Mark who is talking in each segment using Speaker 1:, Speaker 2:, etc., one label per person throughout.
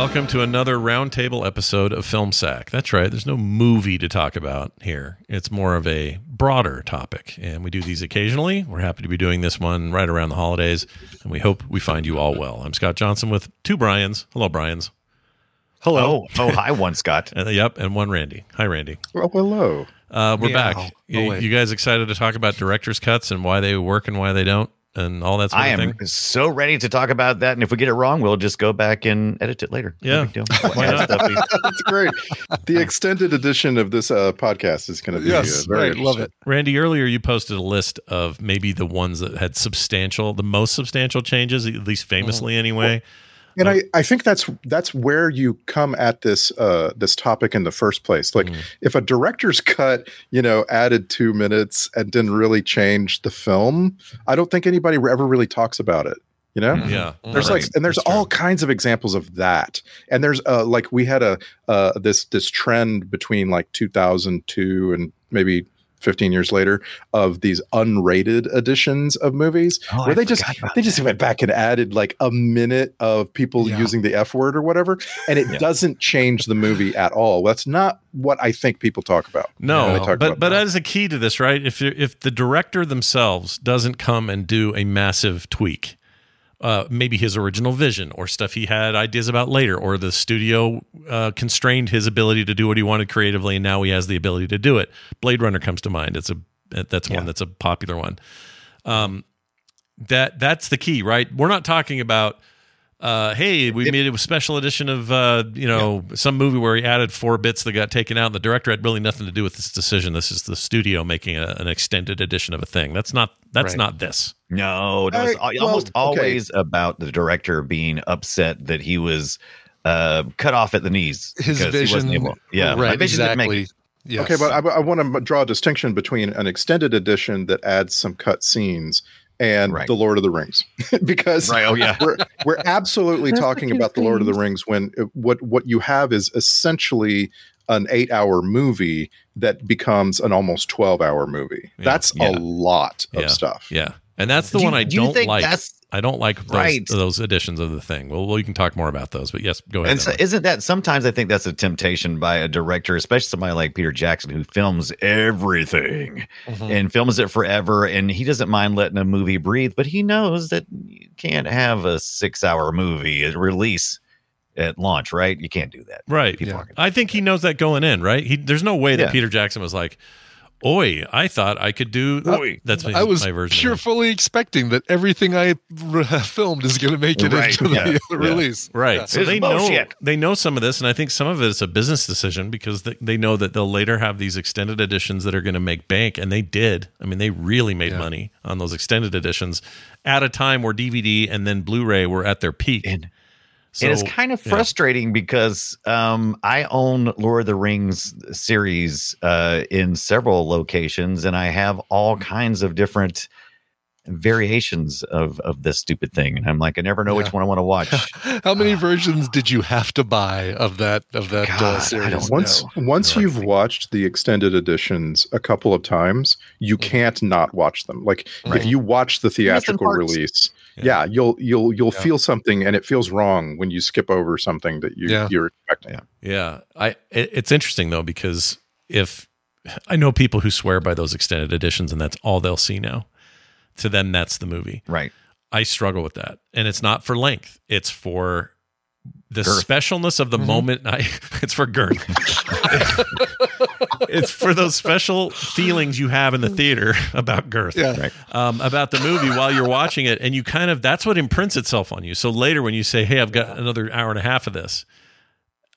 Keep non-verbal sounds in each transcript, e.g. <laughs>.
Speaker 1: Welcome to another roundtable episode of Film Sack. That's right, there's no movie to talk about here. It's more of a broader topic, and we do these occasionally. We're happy to be doing this one right around the holidays, and we hope we find you all well. I'm Scott Johnson with two Brians. Hello, Brians.
Speaker 2: Hello. Oh, oh hi, one Scott. <laughs>
Speaker 1: Uh, yep, and one Randy. Hi, Randy.
Speaker 3: Oh, hello.
Speaker 1: Uh, we're
Speaker 4: Meow.
Speaker 1: back.
Speaker 4: Oh,
Speaker 1: You, you guys excited to talk about director's cuts and why they work and why they don't, and all that sort
Speaker 2: I
Speaker 1: of
Speaker 2: am
Speaker 1: thing?
Speaker 2: so ready to talk about that, and if we get it wrong, we'll just go back and edit it later.
Speaker 1: Yeah.
Speaker 2: big deal. <laughs>
Speaker 1: Why not? <laughs>
Speaker 3: That's great. The extended edition of this uh, podcast is going to be
Speaker 4: Yes,
Speaker 3: uh, very
Speaker 4: right, love it.
Speaker 1: Randy, earlier you posted a list of maybe the ones that had substantial, the most substantial changes, at least famously anyway.
Speaker 3: And I, I think that's that's where you come at this uh, this topic in the first place. Like,
Speaker 1: Mm.
Speaker 3: if a director's <laughs> cut, you know, added two minutes and didn't really change the film, I don't think anybody ever really talks about it. You know,
Speaker 1: Yeah,
Speaker 3: there's
Speaker 2: Right.
Speaker 3: like and there's
Speaker 1: That's
Speaker 3: all
Speaker 1: true.
Speaker 3: kinds of examples of that and there's uh like we had a uh this this trend between like 2002 and maybe 15 years later of these unrated editions of movies
Speaker 2: Oh,
Speaker 3: where
Speaker 2: I
Speaker 3: they just they just went back and added like a minute of people
Speaker 4: Yeah.
Speaker 3: using the f word or whatever and it
Speaker 2: Yeah.
Speaker 3: doesn't change the movie at all that's not what i think people talk about
Speaker 1: No,
Speaker 3: talk
Speaker 1: but
Speaker 3: about
Speaker 1: but
Speaker 3: that.
Speaker 1: as a key to this, right? If if the director themselves doesn't come and do a massive tweak, uh, maybe his original vision or stuff he had ideas about later, or the studio uh, constrained his ability to do what he wanted creatively, and now he has the ability to do it. Blade Runner comes to mind. It's a that's one
Speaker 2: Yeah.
Speaker 1: that's a popular one. Um, that that's the key, right? We're not talking about. Uh, hey, we made a special edition of uh, you know some movie where he added four bits that got taken out. And the director had really nothing to do with this decision. This is the studio making a, an extended edition of a thing. That's not that's
Speaker 4: Right.
Speaker 1: not this.
Speaker 2: no, no, it's
Speaker 3: I-
Speaker 2: al-
Speaker 3: well,
Speaker 2: almost
Speaker 3: okay.
Speaker 2: always about the director being upset that he was uh, cut off at the knees.
Speaker 4: His
Speaker 2: because he wasn't
Speaker 4: vision,
Speaker 2: able- yeah,
Speaker 4: right?
Speaker 2: vision didn't make
Speaker 4: Exactly. Yes.
Speaker 3: Okay, but I, I want to draw a distinction between an extended edition that adds some cut scenes and
Speaker 2: Right.
Speaker 3: the Lord of the Rings, <laughs> because
Speaker 2: Right. Oh yeah.
Speaker 3: we're we're absolutely <laughs> talking about the Lord of the Rings when uh, what what you have is essentially an eight hour movie that becomes an almost twelve hour movie.
Speaker 1: Yeah.
Speaker 3: That's
Speaker 2: Yeah.
Speaker 3: a lot of
Speaker 1: Yeah.
Speaker 3: stuff.
Speaker 1: Yeah, and that's the
Speaker 2: Do
Speaker 1: one I
Speaker 2: do you
Speaker 1: don't
Speaker 2: think
Speaker 1: like.
Speaker 2: That's
Speaker 1: I don't like those,
Speaker 2: Right.
Speaker 1: those editions of the thing. Well, well, you can talk more about those, but yes, go ahead.
Speaker 2: And so, isn't that sometimes I think that's a temptation by a director, especially somebody like Peter Jackson who films everything
Speaker 4: Mhm.
Speaker 2: and films it forever, and he doesn't mind letting a movie breathe, but he knows that you can't have a six-hour movie at release at launch, right? You can't do that.
Speaker 1: right.
Speaker 2: People
Speaker 4: Yeah.
Speaker 1: I think he knows that going in, right? He there's no way that
Speaker 2: Yeah.
Speaker 1: Peter Jackson was like, "Oi, I thought I could do."
Speaker 2: Oi.
Speaker 1: That's my,
Speaker 4: I was
Speaker 1: my version. of it.
Speaker 4: cheerfully expecting that everything I r- <laughs> filmed is going to make it
Speaker 2: Right,
Speaker 4: into
Speaker 2: yeah,
Speaker 4: the <laughs>
Speaker 2: yeah.
Speaker 4: release.
Speaker 1: Right.
Speaker 4: Yeah.
Speaker 1: So
Speaker 2: It's
Speaker 1: they know they know some of this, and I think some of it is a business decision because they, they know that they'll later have these extended editions that are going to make bank, and they did. I mean, they really made
Speaker 4: Yeah.
Speaker 1: money on those extended editions at a time where DVD and then Blu-ray were at their peak.
Speaker 2: And,
Speaker 1: so,
Speaker 2: and it's kind of
Speaker 1: yeah.
Speaker 2: frustrating because um, I own Lord of the Rings series uh, in several locations, and I have all kinds of different variations of of this stupid thing. And I'm like, I never know which one I want to <laughs> watch.
Speaker 4: How many versions did you have to buy of that of that
Speaker 2: God,
Speaker 4: uh, series?
Speaker 3: Once
Speaker 2: know.
Speaker 3: once you've watched the extended editions a couple of times, you can't not watch them. Like
Speaker 4: Right.
Speaker 3: if you watch the theatrical release,
Speaker 1: Yeah.
Speaker 3: yeah. you'll you'll you'll
Speaker 4: Yeah.
Speaker 3: feel something, and it feels wrong when you skip over something that you
Speaker 4: Yeah.
Speaker 3: you're expecting.
Speaker 1: Yeah, I. It's interesting though because if I know people who swear by those extended editions, and that's all they'll see now. To them, that's the movie.
Speaker 2: right.
Speaker 1: I struggle with that, and it's not for length; it's for the
Speaker 2: Girth.
Speaker 1: specialness of the
Speaker 4: Mhm.
Speaker 1: moment. I, <laughs> it's for girth. <laughs> it's for those special feelings you have in the theater <laughs> about girth.
Speaker 4: Yeah.
Speaker 2: Right.
Speaker 1: um, about the movie while you're watching it, and you kind of that's what imprints itself on you. So later, when you say, "Hey, I've got another hour and a half of this,"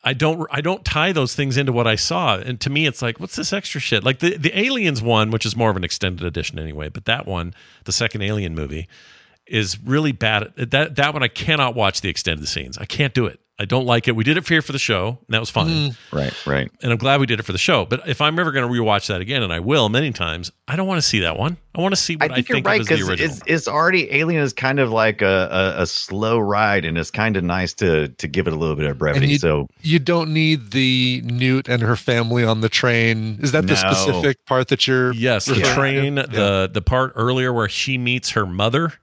Speaker 1: I don't I don't tie those things into what I saw. And to me it's like what's this extra shit? Like the the aliens one, which is more of an extended edition anyway, but that one, the second alien movie is really bad. That that one I cannot watch the extended scenes. I can't do it. I don't like it. We did it here for the show, and that was fine.
Speaker 4: Mm.
Speaker 2: Right, right.
Speaker 1: And I'm glad we did it for the show. But if I'm ever going to rewatch that again, and I will many times, I don't want to see that one. I want to see what I think,
Speaker 2: you're right
Speaker 1: of as the
Speaker 2: because
Speaker 1: original.
Speaker 2: it's, it's already Alien is kind of like a, a, a slow ride, and it's kind of nice to to give it a little bit of brevity.
Speaker 4: you-
Speaker 2: so
Speaker 4: You don't need the Newt and her family on the train. Is that the specific part that you're?
Speaker 1: yes, the
Speaker 4: referring to?
Speaker 1: train,
Speaker 4: Yeah.
Speaker 1: the the part earlier where she meets her mother.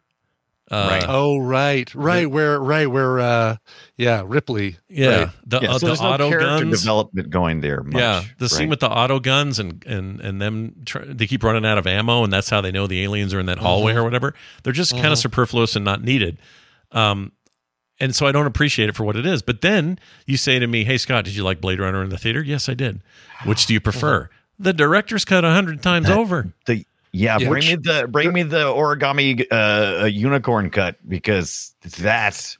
Speaker 1: Uh,
Speaker 2: Right.
Speaker 4: Oh right, right. Where right where? uh Yeah, Ripley.
Speaker 1: Yeah,
Speaker 4: right.
Speaker 1: the,
Speaker 2: yeah,
Speaker 1: uh,
Speaker 2: so
Speaker 1: the
Speaker 2: there's no
Speaker 1: auto
Speaker 2: character
Speaker 1: guns.
Speaker 2: development going there. Much,
Speaker 1: yeah, the scene with the auto guns and and and them try, they keep running out of ammo, and that's how they know the aliens are in that hallway or whatever. They're just kind of superfluous and not needed. Um, and so I don't appreciate it for what it is. But then you say to me, "Hey Scott, did you like Blade Runner in the theater?" Yes, I did. Which do you prefer? The director's cut a hundred times over.
Speaker 2: the yeah,
Speaker 4: Yeah.
Speaker 2: bring me the bring me the origami uh, unicorn cut because that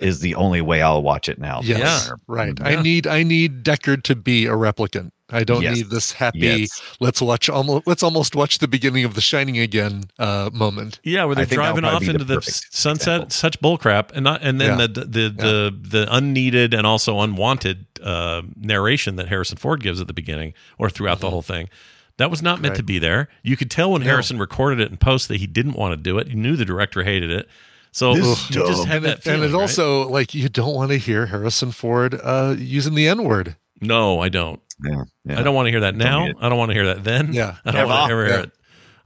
Speaker 2: is the only way I'll watch it now.
Speaker 4: Yes,
Speaker 1: Yeah.
Speaker 4: right.
Speaker 1: Yeah.
Speaker 4: I need I need Deckard to be a replicant. I don't
Speaker 2: Yes.
Speaker 4: need this happy.
Speaker 2: Yes.
Speaker 4: Let's watch almost. Let's almost watch the beginning of The Shining again uh, moment.
Speaker 1: Yeah, where they're
Speaker 2: think
Speaker 1: driving off
Speaker 2: be the
Speaker 1: into the, sunset,
Speaker 2: example.
Speaker 1: such bullcrap, and not, and then
Speaker 4: Yeah.
Speaker 1: the the the the unneeded and also unwanted uh, narration that Harrison Ford gives at the beginning or throughout the whole thing. That was not meant
Speaker 4: Right.
Speaker 1: to be there. You could tell when
Speaker 4: No.
Speaker 1: Harrison recorded it in post that he didn't want to do it. He knew the director hated it, so
Speaker 2: This
Speaker 1: you
Speaker 2: is
Speaker 1: just
Speaker 2: dumb.
Speaker 1: had
Speaker 4: And
Speaker 1: that
Speaker 4: it,
Speaker 1: feeling.
Speaker 4: and it
Speaker 1: right?
Speaker 4: also like you don't want to hear Harrison Ford uh, using the N word.
Speaker 1: no, I don't.
Speaker 2: Yeah, yeah.
Speaker 1: I don't want to hear that now.
Speaker 2: need it.
Speaker 1: I don't want to hear that then.
Speaker 4: Yeah.
Speaker 1: I don't want to
Speaker 2: Ever.
Speaker 1: ever hear
Speaker 4: Yeah.
Speaker 1: it.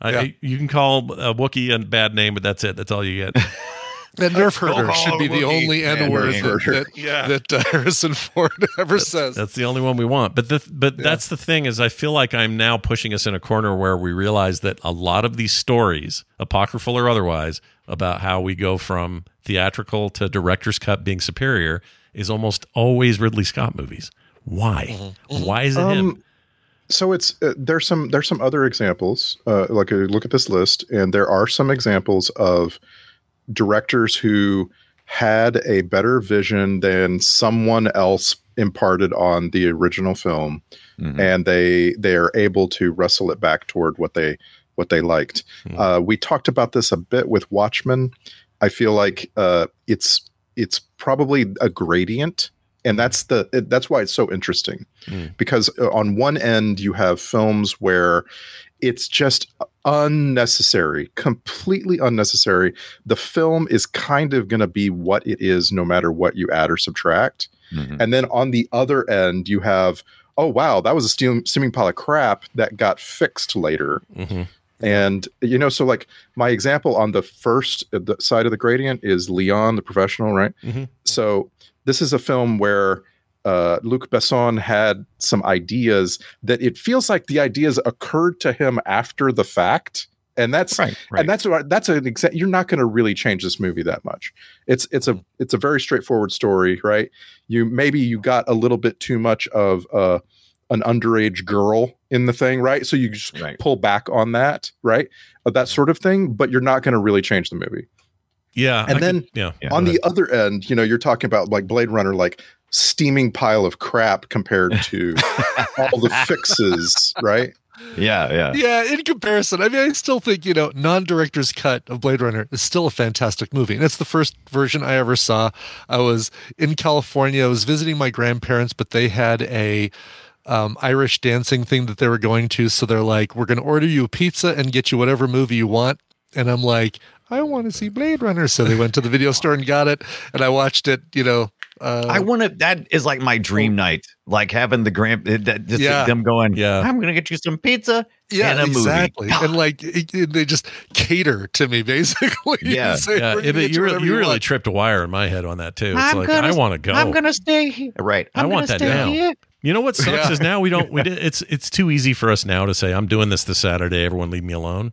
Speaker 1: I,
Speaker 4: Yeah.
Speaker 1: You can call a Wookiee a bad name, but that's it. That's all you get. <laughs>
Speaker 4: That nerf herder should be the only N word that, that,
Speaker 1: Yeah.
Speaker 4: that uh, Harrison Ford <laughs> ever says.
Speaker 1: That's the only one we want. But the but that's the thing is I feel like I'm now pushing us in a corner where we realize that a lot of these stories, apocryphal or otherwise, about how we go from theatrical to director's cut being superior is almost always Ridley Scott movies. Why? Why is it him?
Speaker 3: Um, so it's uh, there's some there's some other examples. Uh, like uh, look at this list, and there are some examples of directors who had a better vision than someone else imparted on the original film,
Speaker 2: Mhm.
Speaker 3: and they they are able to wrestle it back toward what they what they liked.
Speaker 1: Hmm.
Speaker 3: Uh, we talked about this a bit with Watchmen. I feel like uh, it's it's probably a gradient, and that's the that's why it's so interesting
Speaker 1: Hmm.
Speaker 3: because uh, on one end you have films where it's just unnecessary, completely unnecessary. The film is kind of going to be what it is, no matter what you add or subtract.
Speaker 2: Mhm.
Speaker 3: And then on the other end, you have, oh wow, that was a steam, steaming pile of crap that got fixed later.
Speaker 1: Mhm.
Speaker 3: And you know, so like my example on the first uh, the side of the gradient is Leon, the professional, right?
Speaker 1: Mhm.
Speaker 3: So this is a film where uh, Luc Besson had some ideas that it feels like the ideas occurred to him after the fact, and that's
Speaker 2: right, right.
Speaker 3: and that's that's an example. You're not going to really change this movie that much. It's it's a it's a very straightforward story, right? You maybe you got a little bit too much of uh, an underage girl in the thing, right? So you just
Speaker 2: Right.
Speaker 3: pull back on that, right? Uh, that sort of thing, but you're not going to really change the movie.
Speaker 1: Yeah.
Speaker 3: And
Speaker 1: I
Speaker 3: then
Speaker 1: could- yeah.
Speaker 2: Yeah.
Speaker 3: on the other end, you know, you're talking about like Blade Runner, like steaming pile of crap compared <laughs> to all the fixes, right?
Speaker 2: yeah, yeah.
Speaker 4: Yeah, in comparison, I mean, I still think you know, non-director's cut of Blade Runner is still a fantastic movie, and it's the first version I ever saw. I was in California. I was visiting my grandparents, but they had a um, Irish dancing thing that they were going to, so they're like, "We're going to order you a pizza and get you whatever movie you want." And I'm like, "I want to see Blade Runner," so they went to the video store and got it, and I watched it. You know, uh,
Speaker 2: I want to. That is like my dream night, like having the grand. That just
Speaker 4: Yeah.
Speaker 2: them going.
Speaker 1: Yeah.
Speaker 2: I'm gonna get you some pizza.
Speaker 4: yeah,
Speaker 2: and a movie.
Speaker 4: exactly, and <laughs> like it, it- they just cater to me basically. <laughs>
Speaker 2: Yeah.
Speaker 4: Say,
Speaker 1: Yeah,
Speaker 4: "We're
Speaker 1: yeah,
Speaker 4: gonna
Speaker 1: but
Speaker 4: get
Speaker 1: you, really, you really
Speaker 4: want."
Speaker 1: tripped a wire in my head on that too. It's
Speaker 2: I'm
Speaker 1: like
Speaker 2: gonna-
Speaker 1: I want to go.
Speaker 2: I'm gonna stay here. Right.
Speaker 1: I
Speaker 2: I'm
Speaker 1: want
Speaker 2: gonna
Speaker 1: that
Speaker 2: stay
Speaker 1: now.
Speaker 2: here.
Speaker 1: You know what sucks
Speaker 4: Yeah.
Speaker 1: is now we don't. We <laughs> it's it's too easy for us now to say I'm doing this this Saturday. Everyone leave me alone.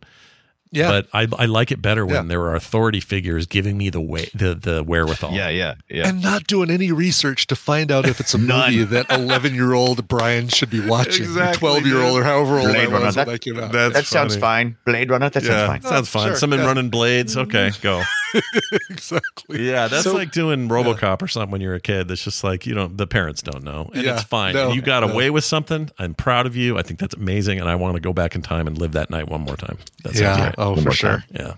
Speaker 4: Yeah.
Speaker 1: But I I like it better when
Speaker 4: Yeah.
Speaker 1: there are authority figures giving me the way the the wherewithal.
Speaker 2: Yeah, yeah, yeah.
Speaker 4: and not doing any research to find out if it's a <laughs> movie that 11 year old Brian should be watching, <laughs>
Speaker 1: Exactly,
Speaker 4: 12 year old or however old
Speaker 2: Blade
Speaker 4: I
Speaker 2: Runner,
Speaker 4: was when
Speaker 2: that-
Speaker 4: that came out.
Speaker 1: That's
Speaker 2: that sounds fine. Blade Runner. That
Speaker 1: Yeah,
Speaker 2: sounds fine.
Speaker 1: sounds fun.
Speaker 4: Sure,
Speaker 1: Someone
Speaker 4: yeah.
Speaker 1: running blades. Okay, mm-hmm. go. <laughs> <laughs>
Speaker 4: exactly.
Speaker 1: Yeah, that's
Speaker 3: So-
Speaker 1: like doing RoboCop or something when you're a kid. That's just like you know the parents don't know, and
Speaker 4: Yeah,
Speaker 1: it's fine.
Speaker 4: no,
Speaker 1: you got
Speaker 4: no.
Speaker 1: away with something. I'm proud of you. I think that's amazing, and I want to go back in time and live that night one more time. That sounds
Speaker 4: Yeah.
Speaker 1: great.
Speaker 4: Oh,
Speaker 2: One
Speaker 4: for sure.
Speaker 2: time.
Speaker 1: Yeah,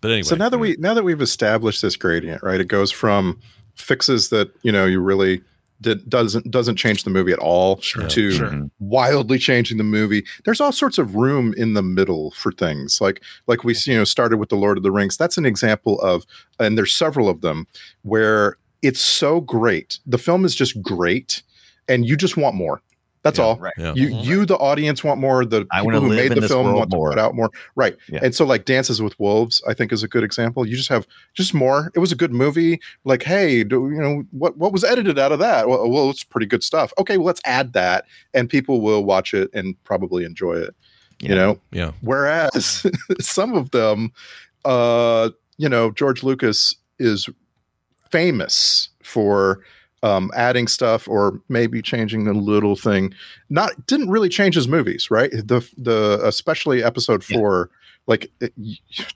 Speaker 1: but anyway.
Speaker 3: So now that we now that we've established this gradient, right? It goes from fixes that you know you really did doesn't doesn't change the movie at all to
Speaker 2: Sure.
Speaker 3: wildly changing the movie. There's all sorts of room in the middle for things like like we you know started with the Lord of the Rings. That's an example of, and there's several of them where it's so great. The film is just great, and you just want more. That's
Speaker 1: Yeah,
Speaker 3: all.
Speaker 2: right.
Speaker 1: yeah.
Speaker 3: You you the audience want more. The
Speaker 2: I
Speaker 3: people who made the film
Speaker 2: world
Speaker 3: want
Speaker 2: more.
Speaker 3: to put out more. Right.
Speaker 2: Yeah.
Speaker 3: And so like Dances with Wolves, I think is a good example. You just have just more. It was a good movie. Like, hey, do you know what what was edited out of that? Well, well, it's pretty good stuff. Okay, well, let's add that, and people will watch it and probably enjoy it.
Speaker 2: Yeah.
Speaker 3: You know,
Speaker 1: yeah,
Speaker 3: whereas <laughs> some of them, uh, you know, George Lucas is famous for um, adding stuff or maybe changing a little thing. Not didn't really change his movies, right? The the especially episode
Speaker 2: Yeah.
Speaker 3: four, like it,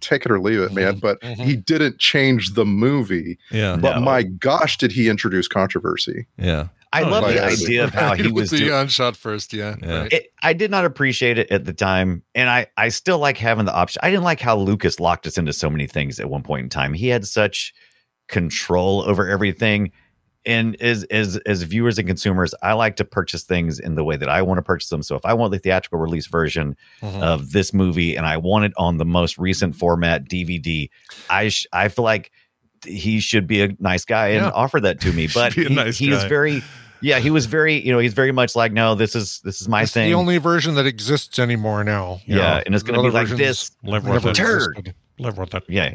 Speaker 3: take it or leave it, man. But he didn't change the movie.
Speaker 1: yeah,
Speaker 3: But
Speaker 2: No.
Speaker 3: my gosh, did he introduce controversy?
Speaker 1: yeah.
Speaker 2: I
Speaker 1: Oh,
Speaker 2: love the
Speaker 3: yeah.
Speaker 2: idea of how <laughs> he was
Speaker 4: the
Speaker 2: doing.
Speaker 4: on shot first. Yeah.
Speaker 1: Yeah.
Speaker 4: Right.
Speaker 2: It, I did not appreciate it at the time, and I I still like having the option. I didn't like how Lucas locked us into so many things at one point in time. He had such control over everything, and as as as viewers and consumers, I like to purchase things in the way that I want to purchase them. So if I want the theatrical release version
Speaker 4: Mhm.
Speaker 2: of this movie and I want it on the most recent format DVD, I sh- I feel like he should be a nice guy and
Speaker 4: Yeah.
Speaker 2: offer that to me. <laughs> But he,
Speaker 1: nice
Speaker 2: he is very. Yeah, he was very, you know, he's very much like, no, this is this is my
Speaker 4: it's
Speaker 2: thing.
Speaker 4: the only version that exists anymore now.
Speaker 2: Yeah,
Speaker 4: know.
Speaker 2: and it's gonna
Speaker 4: The
Speaker 2: be like this.
Speaker 1: Live with
Speaker 4: never
Speaker 1: it.
Speaker 2: Turd.
Speaker 4: existed.
Speaker 1: Live with it.
Speaker 2: Yeah,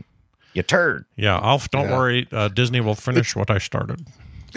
Speaker 2: you turd.
Speaker 1: Yeah, I'll don't
Speaker 4: Yeah.
Speaker 1: worry. Uh, Disney will finish what I started.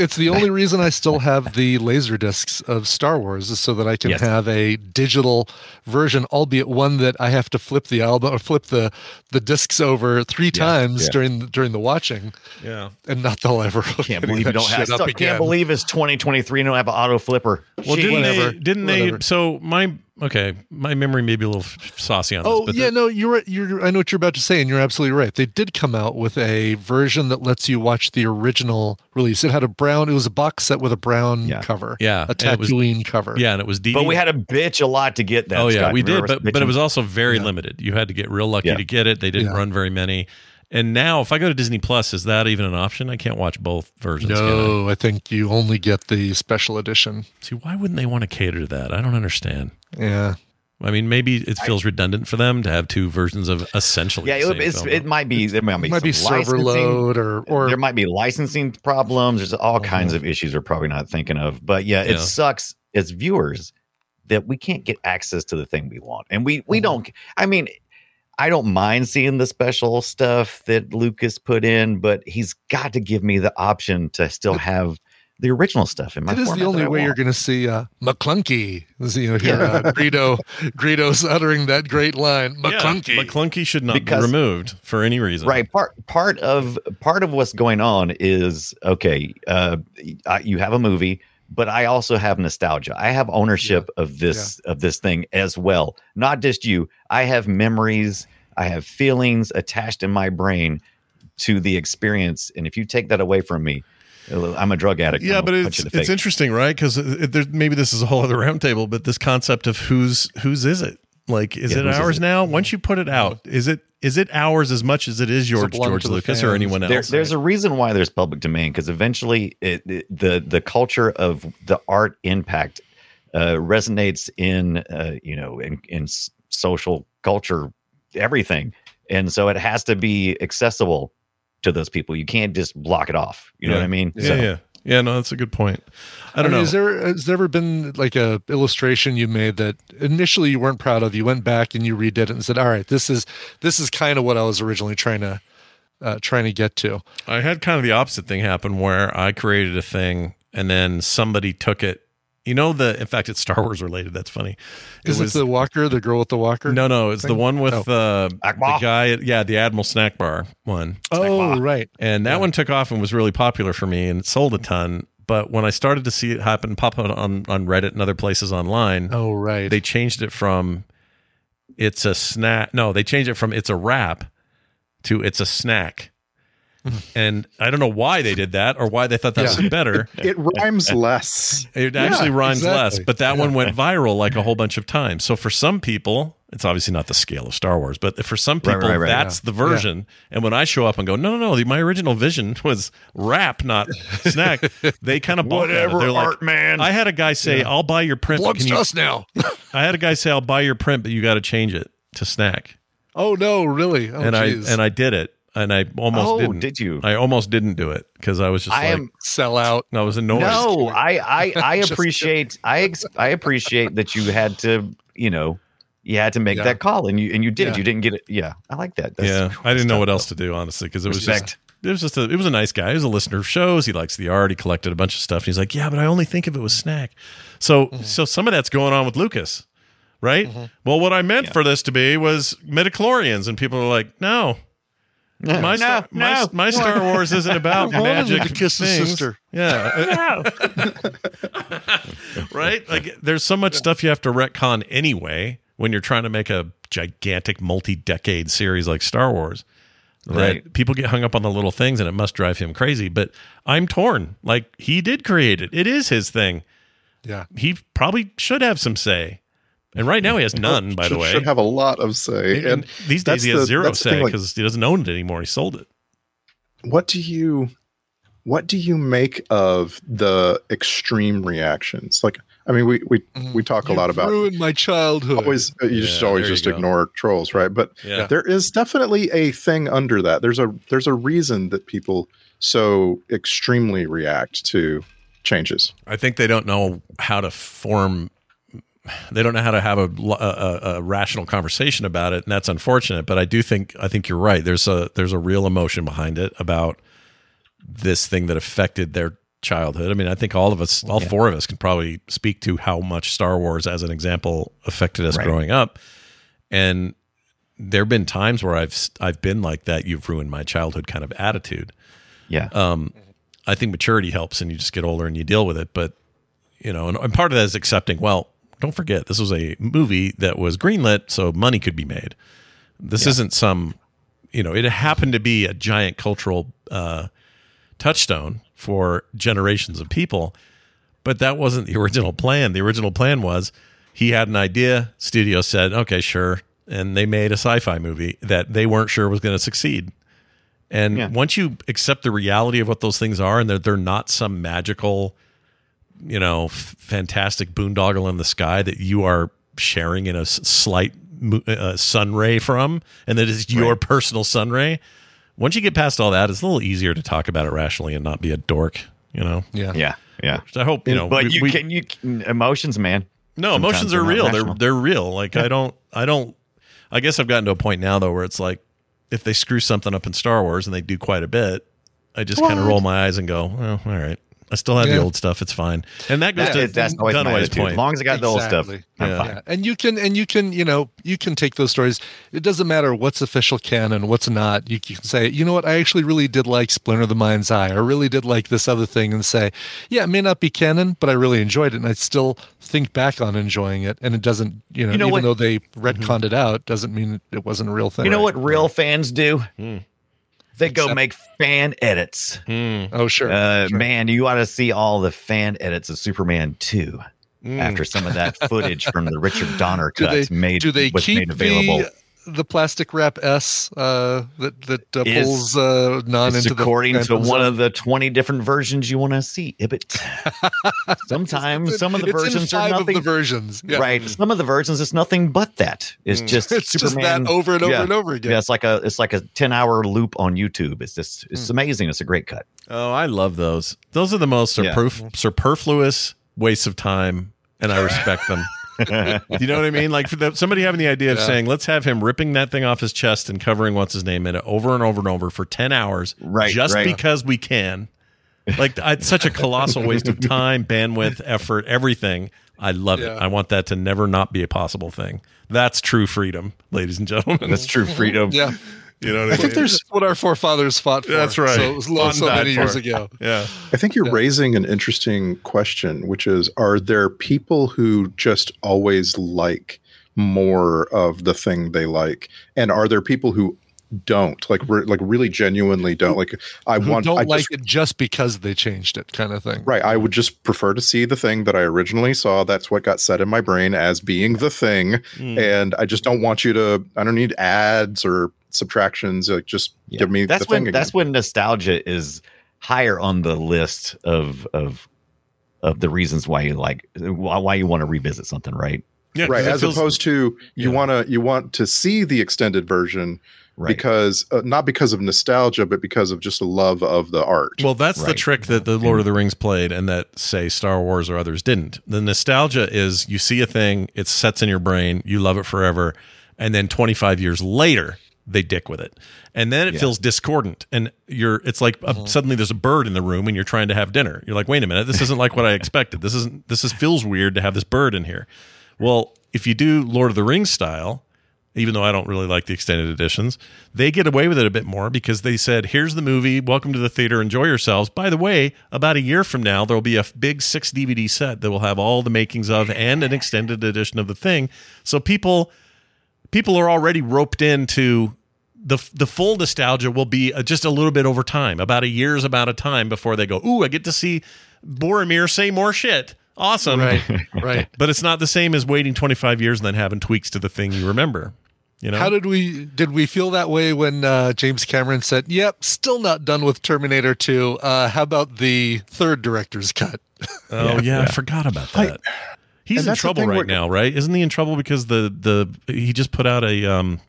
Speaker 4: It's the only <laughs> reason I still have the laser discs of Star Wars is so that I can
Speaker 2: Yes.
Speaker 4: have a digital version, albeit one that I have to flip the album or flip the the discs over three times
Speaker 2: yeah.
Speaker 4: during the, during the watching,
Speaker 1: Yeah.
Speaker 4: and not they'll ever.
Speaker 2: Can't <laughs> believe you don't have. Still can't believe it's 2023 and don't have an auto flipper.
Speaker 1: Well,
Speaker 2: Jeez.
Speaker 1: didn't
Speaker 4: whatever.
Speaker 1: they? Didn't they? So my okay, my memory may be a little saucy on this.
Speaker 4: Oh
Speaker 1: but
Speaker 4: yeah,
Speaker 1: the-
Speaker 4: no, you're right. You're. I know what you're about to say, and you're absolutely right. They did come out with a version that lets you watch the original release. It had a brown. It was a box set with a brown
Speaker 2: Yeah.
Speaker 4: cover.
Speaker 1: Yeah,
Speaker 4: a
Speaker 1: and was-
Speaker 4: Tatooine cover.
Speaker 1: yeah, and it was DVD.
Speaker 2: But we had to bitch a lot to get that.
Speaker 1: oh yeah,
Speaker 2: Scott.
Speaker 1: we did, but but it was also very
Speaker 4: Yeah.
Speaker 1: limited. You had to get real lucky
Speaker 2: Yeah.
Speaker 1: to get it. They didn't
Speaker 4: Yeah.
Speaker 1: run very many. And now, if I go to Disney Plus, is that even an option? I can't watch both versions. can I?
Speaker 4: No, I think you only get the special edition.
Speaker 1: See, why wouldn't they want to cater to that? I don't understand.
Speaker 4: Yeah.
Speaker 1: I mean, maybe it feels redundant for them to have two versions of essentially.
Speaker 2: yeah,
Speaker 1: the
Speaker 2: it,
Speaker 1: same
Speaker 2: it's,
Speaker 1: film.
Speaker 2: it might be there might be,
Speaker 4: It might be server load or or
Speaker 2: there might be licensing problems. There's all kinds of issues we're probably not thinking of. But yeah, it
Speaker 1: Yeah.
Speaker 2: sucks as viewers that we can't get access to the thing we want, and we we
Speaker 4: Mhm.
Speaker 2: don't. I mean, I don't mind seeing the special stuff that Lucas put in, but he's got to give me the option to still have the original stuff in my.
Speaker 4: it is the only way you're going to see uh, Maclunkey. You know, hear uh, Greedo, Greedo's uttering that great line.
Speaker 1: Yeah,
Speaker 4: Maclunkey.
Speaker 1: Maclunkey should not
Speaker 2: Because-
Speaker 1: be removed for any reason.
Speaker 2: Right. Part part of part of what's going on is okay. Uh, I, you have a movie, but I also have nostalgia. I have ownership of this of this thing as well. Not just you. I have memories. I have feelings attached in my brain to the experience, and if you take that away from me, I'm a drug addict.
Speaker 1: Yeah,
Speaker 2: I'm
Speaker 1: but it's
Speaker 2: punch you in the
Speaker 1: it's interesting, right? Because maybe this is a whole other roundtable, but this concept of whose whose is it? Like, is
Speaker 2: Yeah,
Speaker 1: it
Speaker 2: whose is
Speaker 1: ours
Speaker 2: it?
Speaker 1: now? Once you put it out, is it is it ours as much as it is George
Speaker 4: belong
Speaker 1: George Lucas or
Speaker 4: fans.
Speaker 1: anyone
Speaker 2: There,
Speaker 1: else?
Speaker 2: there's a reason why there's public domain because eventually it, it- the the culture of the art impact uh, resonates in uh, you know in, in social culture everything, and so it has to be accessible to those people. You can't just block it off. You know
Speaker 1: Yeah.
Speaker 2: what I mean?
Speaker 1: yeah, yeah, yeah. No, that's a good point. I don't
Speaker 4: mean,
Speaker 1: know.
Speaker 4: Is there has there ever been like a illustration you made that initially you weren't proud of? You went back and you redid it and said, "All right, this is this is kind of what I was originally trying to uh, trying to get to."
Speaker 1: I had kind of the opposite thing happen where I created a thing and then somebody took it. You know the in fact it's Star Wars related. That's funny.
Speaker 4: Is it, the walker, the girl with the walker?
Speaker 1: no no it's the one with
Speaker 4: Oh.
Speaker 1: uh, the
Speaker 2: Ackbar.
Speaker 1: guy yeah the Admiral Snack Bar one.
Speaker 4: Oh, right.
Speaker 1: And that
Speaker 4: Yeah.
Speaker 1: one took off and was really popular for me and it sold a ton. But when I started to see it happen, pop out on, on Reddit and other places online,
Speaker 4: Oh, right.
Speaker 1: they changed it from it's a snack. No, they changed it from it's a wrap to it's a snack. And I don't know why they did that or why they thought that
Speaker 4: Yeah.
Speaker 1: was better. <laughs>
Speaker 3: It rhymes <laughs> less.
Speaker 1: It actually rhymes less, but that one went viral like a whole bunch of times. So for some people, it's obviously not the scale of Star Wars, but for some people,
Speaker 2: right, right,
Speaker 1: that's the version. And when I show up and go, no, no, no, my original vision was rap, not snack. <laughs> They kind of
Speaker 2: Whatever,
Speaker 1: They're like,
Speaker 2: art man.
Speaker 1: I had a guy say, "I'll buy your print." but
Speaker 4: Belongs
Speaker 1: Can
Speaker 4: to
Speaker 1: you,
Speaker 4: us now.
Speaker 1: I had a guy say, "I'll buy your print, but you got to change it to snack."
Speaker 4: oh no, really? Oh,
Speaker 1: and
Speaker 4: geez.
Speaker 1: I and I did it, and I almost
Speaker 2: oh,
Speaker 1: didn't.
Speaker 2: did you?
Speaker 1: I almost didn't do it because I was just
Speaker 2: I
Speaker 1: like,
Speaker 2: am
Speaker 4: sell out.
Speaker 1: I was annoyed.
Speaker 2: no. <laughs> I I I appreciate I ex, I appreciate that you had to you know you had to make
Speaker 4: Yeah.
Speaker 2: that call and you and you did.
Speaker 4: Yeah.
Speaker 2: You didn't get it. Yeah, I like that. That's-
Speaker 1: yeah, I didn't know what else to do honestly because it was just it was just a it was a nice guy. He was a listener of shows. He likes the art. He collected a bunch of stuff. And he's like, yeah, but I only think of it was snack. So
Speaker 2: Mm-hmm.
Speaker 1: so some of that's going on with Lucas, right? Well, what I meant for this to be was midichlorians, and people are like, no.
Speaker 2: Though.
Speaker 1: My,
Speaker 2: no,
Speaker 1: Star, my,
Speaker 2: no.
Speaker 1: my Star Wars isn't about
Speaker 4: I wanted
Speaker 1: magic
Speaker 4: to kiss his sister.
Speaker 1: Yeah, <laughs> right? Like there's so much stuff you have to retcon anyway when you're trying to make a gigantic multi-decade series like Star Wars. That
Speaker 2: Right.
Speaker 1: people get hung up on the little things and it must drive him crazy. But I'm torn. Like he did create it. It is his thing.
Speaker 4: Yeah.
Speaker 1: He probably should have some say. And right now he has <laughs> none, by the way.
Speaker 3: should have a lot of say.
Speaker 1: and
Speaker 3: And
Speaker 1: these days he has
Speaker 3: the-
Speaker 1: zero say
Speaker 3: thing, like-
Speaker 1: because he doesn't own it anymore. He sold it.
Speaker 3: what do you what do you make of the extreme reactions like i mean we we, we talk a lot about
Speaker 4: ruined my childhood.
Speaker 3: always uh, you just always
Speaker 1: you
Speaker 3: just
Speaker 1: go.
Speaker 3: ignore trolls right but
Speaker 1: Yeah.
Speaker 3: there is definitely a thing under that there's a there's a reason that people so extremely react to changes
Speaker 1: I think they don't know how to form. They don't know how to have a, a, a rational conversation about it, and that's unfortunate. But I do think I think you're right. There's a there's a real emotion behind it about this thing that affected their childhood. I mean, I think all of us, all four of us, can probably speak to how much Star Wars, as an example, affected us
Speaker 2: Right.
Speaker 1: growing up. And there have been times where I've I've been like that. You've ruined my childhood kind of attitude.
Speaker 2: Yeah.
Speaker 1: Um, I think maturity helps, and you just get older and you deal with it. But you know, and, and part of that is accepting. Well, don't forget, this was a movie that was greenlit, so money could be made. This isn't some, you know, it happened to be a giant cultural uh, touchstone for generations of people, but that wasn't the <laughs> original plan. The original plan was he had an idea, studio said, okay, sure, and they made a sci-fi movie that they weren't sure was going to succeed. And
Speaker 2: Yeah.
Speaker 1: once you accept the reality of what those things are, and they're they're not some magical, you know, f- fantastic boondoggle in the sky that you are sharing in a s- slight mo- uh, sun ray from, and that is your personal sun ray. Once you get past all that, it's a little easier to talk about it rationally and not be a dork. You know,
Speaker 4: yeah.
Speaker 2: yeah. Yeah.
Speaker 1: Which I hope you know.
Speaker 2: but
Speaker 1: we-
Speaker 2: you
Speaker 1: we-
Speaker 2: can you can, emotions, man.
Speaker 1: no,
Speaker 2: Sometimes
Speaker 1: emotions
Speaker 2: they're
Speaker 1: are
Speaker 2: not
Speaker 1: real. They're they're real. <laughs> Like I don't I don't I guess I've gotten to a point now though where it's like if they screw something up in Star Wars and they do quite a bit, I just kind of roll my eyes and go, well, all right. I still have the old stuff. It's fine. And that goes
Speaker 2: That
Speaker 1: to
Speaker 2: is, that's always
Speaker 1: Dunaway's point.
Speaker 2: As long as I got the old stuff,
Speaker 4: Exactly.
Speaker 2: I'm
Speaker 1: Yeah.
Speaker 2: fine.
Speaker 4: Yeah, and you can and you can you know you can take those stories. It doesn't matter what's official canon, what's not. You can say, you know what, I actually really did like Splinter of the Mind's Eye. I really did like this other thing, and say, yeah, it may not be canon, but I really enjoyed it, and I still think back on enjoying it. And it doesn't, you know,
Speaker 2: You know
Speaker 4: even
Speaker 2: what-
Speaker 4: though they retconned it out, doesn't mean it wasn't a real thing.
Speaker 2: You know what real fans do?
Speaker 1: Hmm.
Speaker 2: They go make fan edits.
Speaker 1: Hmm.
Speaker 4: Oh, sure.
Speaker 2: Uh,
Speaker 4: Sure.
Speaker 2: Man, you ought to see all the fan edits of Superman 2 after some of that footage from the Richard Donner <laughs>
Speaker 4: do they
Speaker 2: cuts made
Speaker 4: do they
Speaker 2: was
Speaker 4: keep
Speaker 2: made available.
Speaker 4: the the plastic wrap S uh, that that uh,
Speaker 2: Is-
Speaker 4: pulls uh, non
Speaker 2: It's
Speaker 4: into the
Speaker 2: according to one of the 20 different versions you want to see. Ibit. <laughs> Sometimes some of the
Speaker 4: It's in
Speaker 2: versions are
Speaker 4: five
Speaker 2: nothing.
Speaker 4: of the versions. Yeah.
Speaker 2: Right. Some of the versions it's nothing but that. It's just <laughs>
Speaker 4: It's just
Speaker 2: Superman.
Speaker 4: that over and over
Speaker 2: yeah.
Speaker 4: and over again.
Speaker 2: Yeah, it's like a it's like a 10 hour loop on YouTube. It's just it's
Speaker 4: Hmm.
Speaker 2: amazing. It's a great cut.
Speaker 1: Oh, I love those. Those are the most
Speaker 2: Yeah.
Speaker 1: superf- superfluous wastes of time, and I respect them. <laughs> you know what I mean? Like for the, somebody having the idea of
Speaker 4: Yeah.
Speaker 1: saying, let's have him ripping that thing off his chest and covering what's his name in it over and over and over for 10 hours,
Speaker 2: Right,
Speaker 1: just
Speaker 2: right.
Speaker 1: because we can. Like, it's such a colossal waste of time, bandwidth, effort, everything. I love
Speaker 4: Yeah.
Speaker 1: it. I want that to never not be a possible thing. That's true freedom, ladies and gentlemen.
Speaker 2: That's true freedom.
Speaker 4: Yeah.
Speaker 1: You know what I,
Speaker 3: I think
Speaker 1: mean?
Speaker 3: there's
Speaker 4: what our forefathers fought for.
Speaker 1: That's right.
Speaker 4: So, it was lo- so many years
Speaker 1: for.
Speaker 4: ago.
Speaker 1: yeah.
Speaker 3: I think you're
Speaker 4: Yeah.
Speaker 3: raising an interesting question, which is are there people who just always like more of the thing they like? And are there people who don't like re- like really genuinely don't like I
Speaker 4: Who
Speaker 3: want
Speaker 4: don't
Speaker 3: I
Speaker 4: like
Speaker 3: just,
Speaker 4: it just because they changed it, kind of thing.
Speaker 3: right I would just prefer to see the thing that I originally saw that's what got set in my brain as being the thing
Speaker 1: Mm.
Speaker 3: and I just don't want you to I don't need ads or subtractions like just
Speaker 2: Yeah.
Speaker 3: give me
Speaker 2: that's
Speaker 3: the
Speaker 2: when
Speaker 3: thing
Speaker 2: that's
Speaker 3: again.
Speaker 2: when nostalgia is higher on the list of of of the reasons why you like why, why you want to revisit something, right?
Speaker 1: Yeah, 'cause
Speaker 3: right as
Speaker 1: feels-
Speaker 3: opposed to you
Speaker 1: Yeah.
Speaker 3: want to you want to see the extended version
Speaker 2: Right.
Speaker 3: because uh, not because of nostalgia but because of just a love of the art
Speaker 1: Well, that's the trick that the Lord of the Rings played and that, say, Star Wars or others didn't. The nostalgia is you see a thing, it sets in your brain, you love it forever, and then 25 years later, they dick with it. And then it feels discordant. And you're, it's like uh, suddenly there's a bird in the room and you're trying to have dinner. You're like, wait a minute, this isn't like what I expected. This isn't, this is, feels weird to have this bird in here. Well, if you do Lord of the Rings style, even though I don't really like the extended editions, they get away with it a bit more because they said, here's the movie, welcome to the theater, enjoy yourselves. By the way, about a year from now, there'll be a big six DVD set that will have all the makings of and an extended edition of the thing. So people people are already roped into the the full nostalgia will be uh, just a little bit over time, about a year's amount of time before they go, ooh, I get to see Boromir say more shit. Awesome.
Speaker 4: Right, <laughs> right.
Speaker 1: But it's not the same as waiting 25 years and then having tweaks to the thing you remember. You know?
Speaker 4: How did we did we feel that way when uh, James Cameron said, "Yep, still not done with Terminator 2. Uh, how about the third director's cut?" <laughs>
Speaker 1: oh yeah, I forgot about that. He's in trouble right
Speaker 3: where-
Speaker 1: now, right? Isn't he in trouble because the the he just put out a um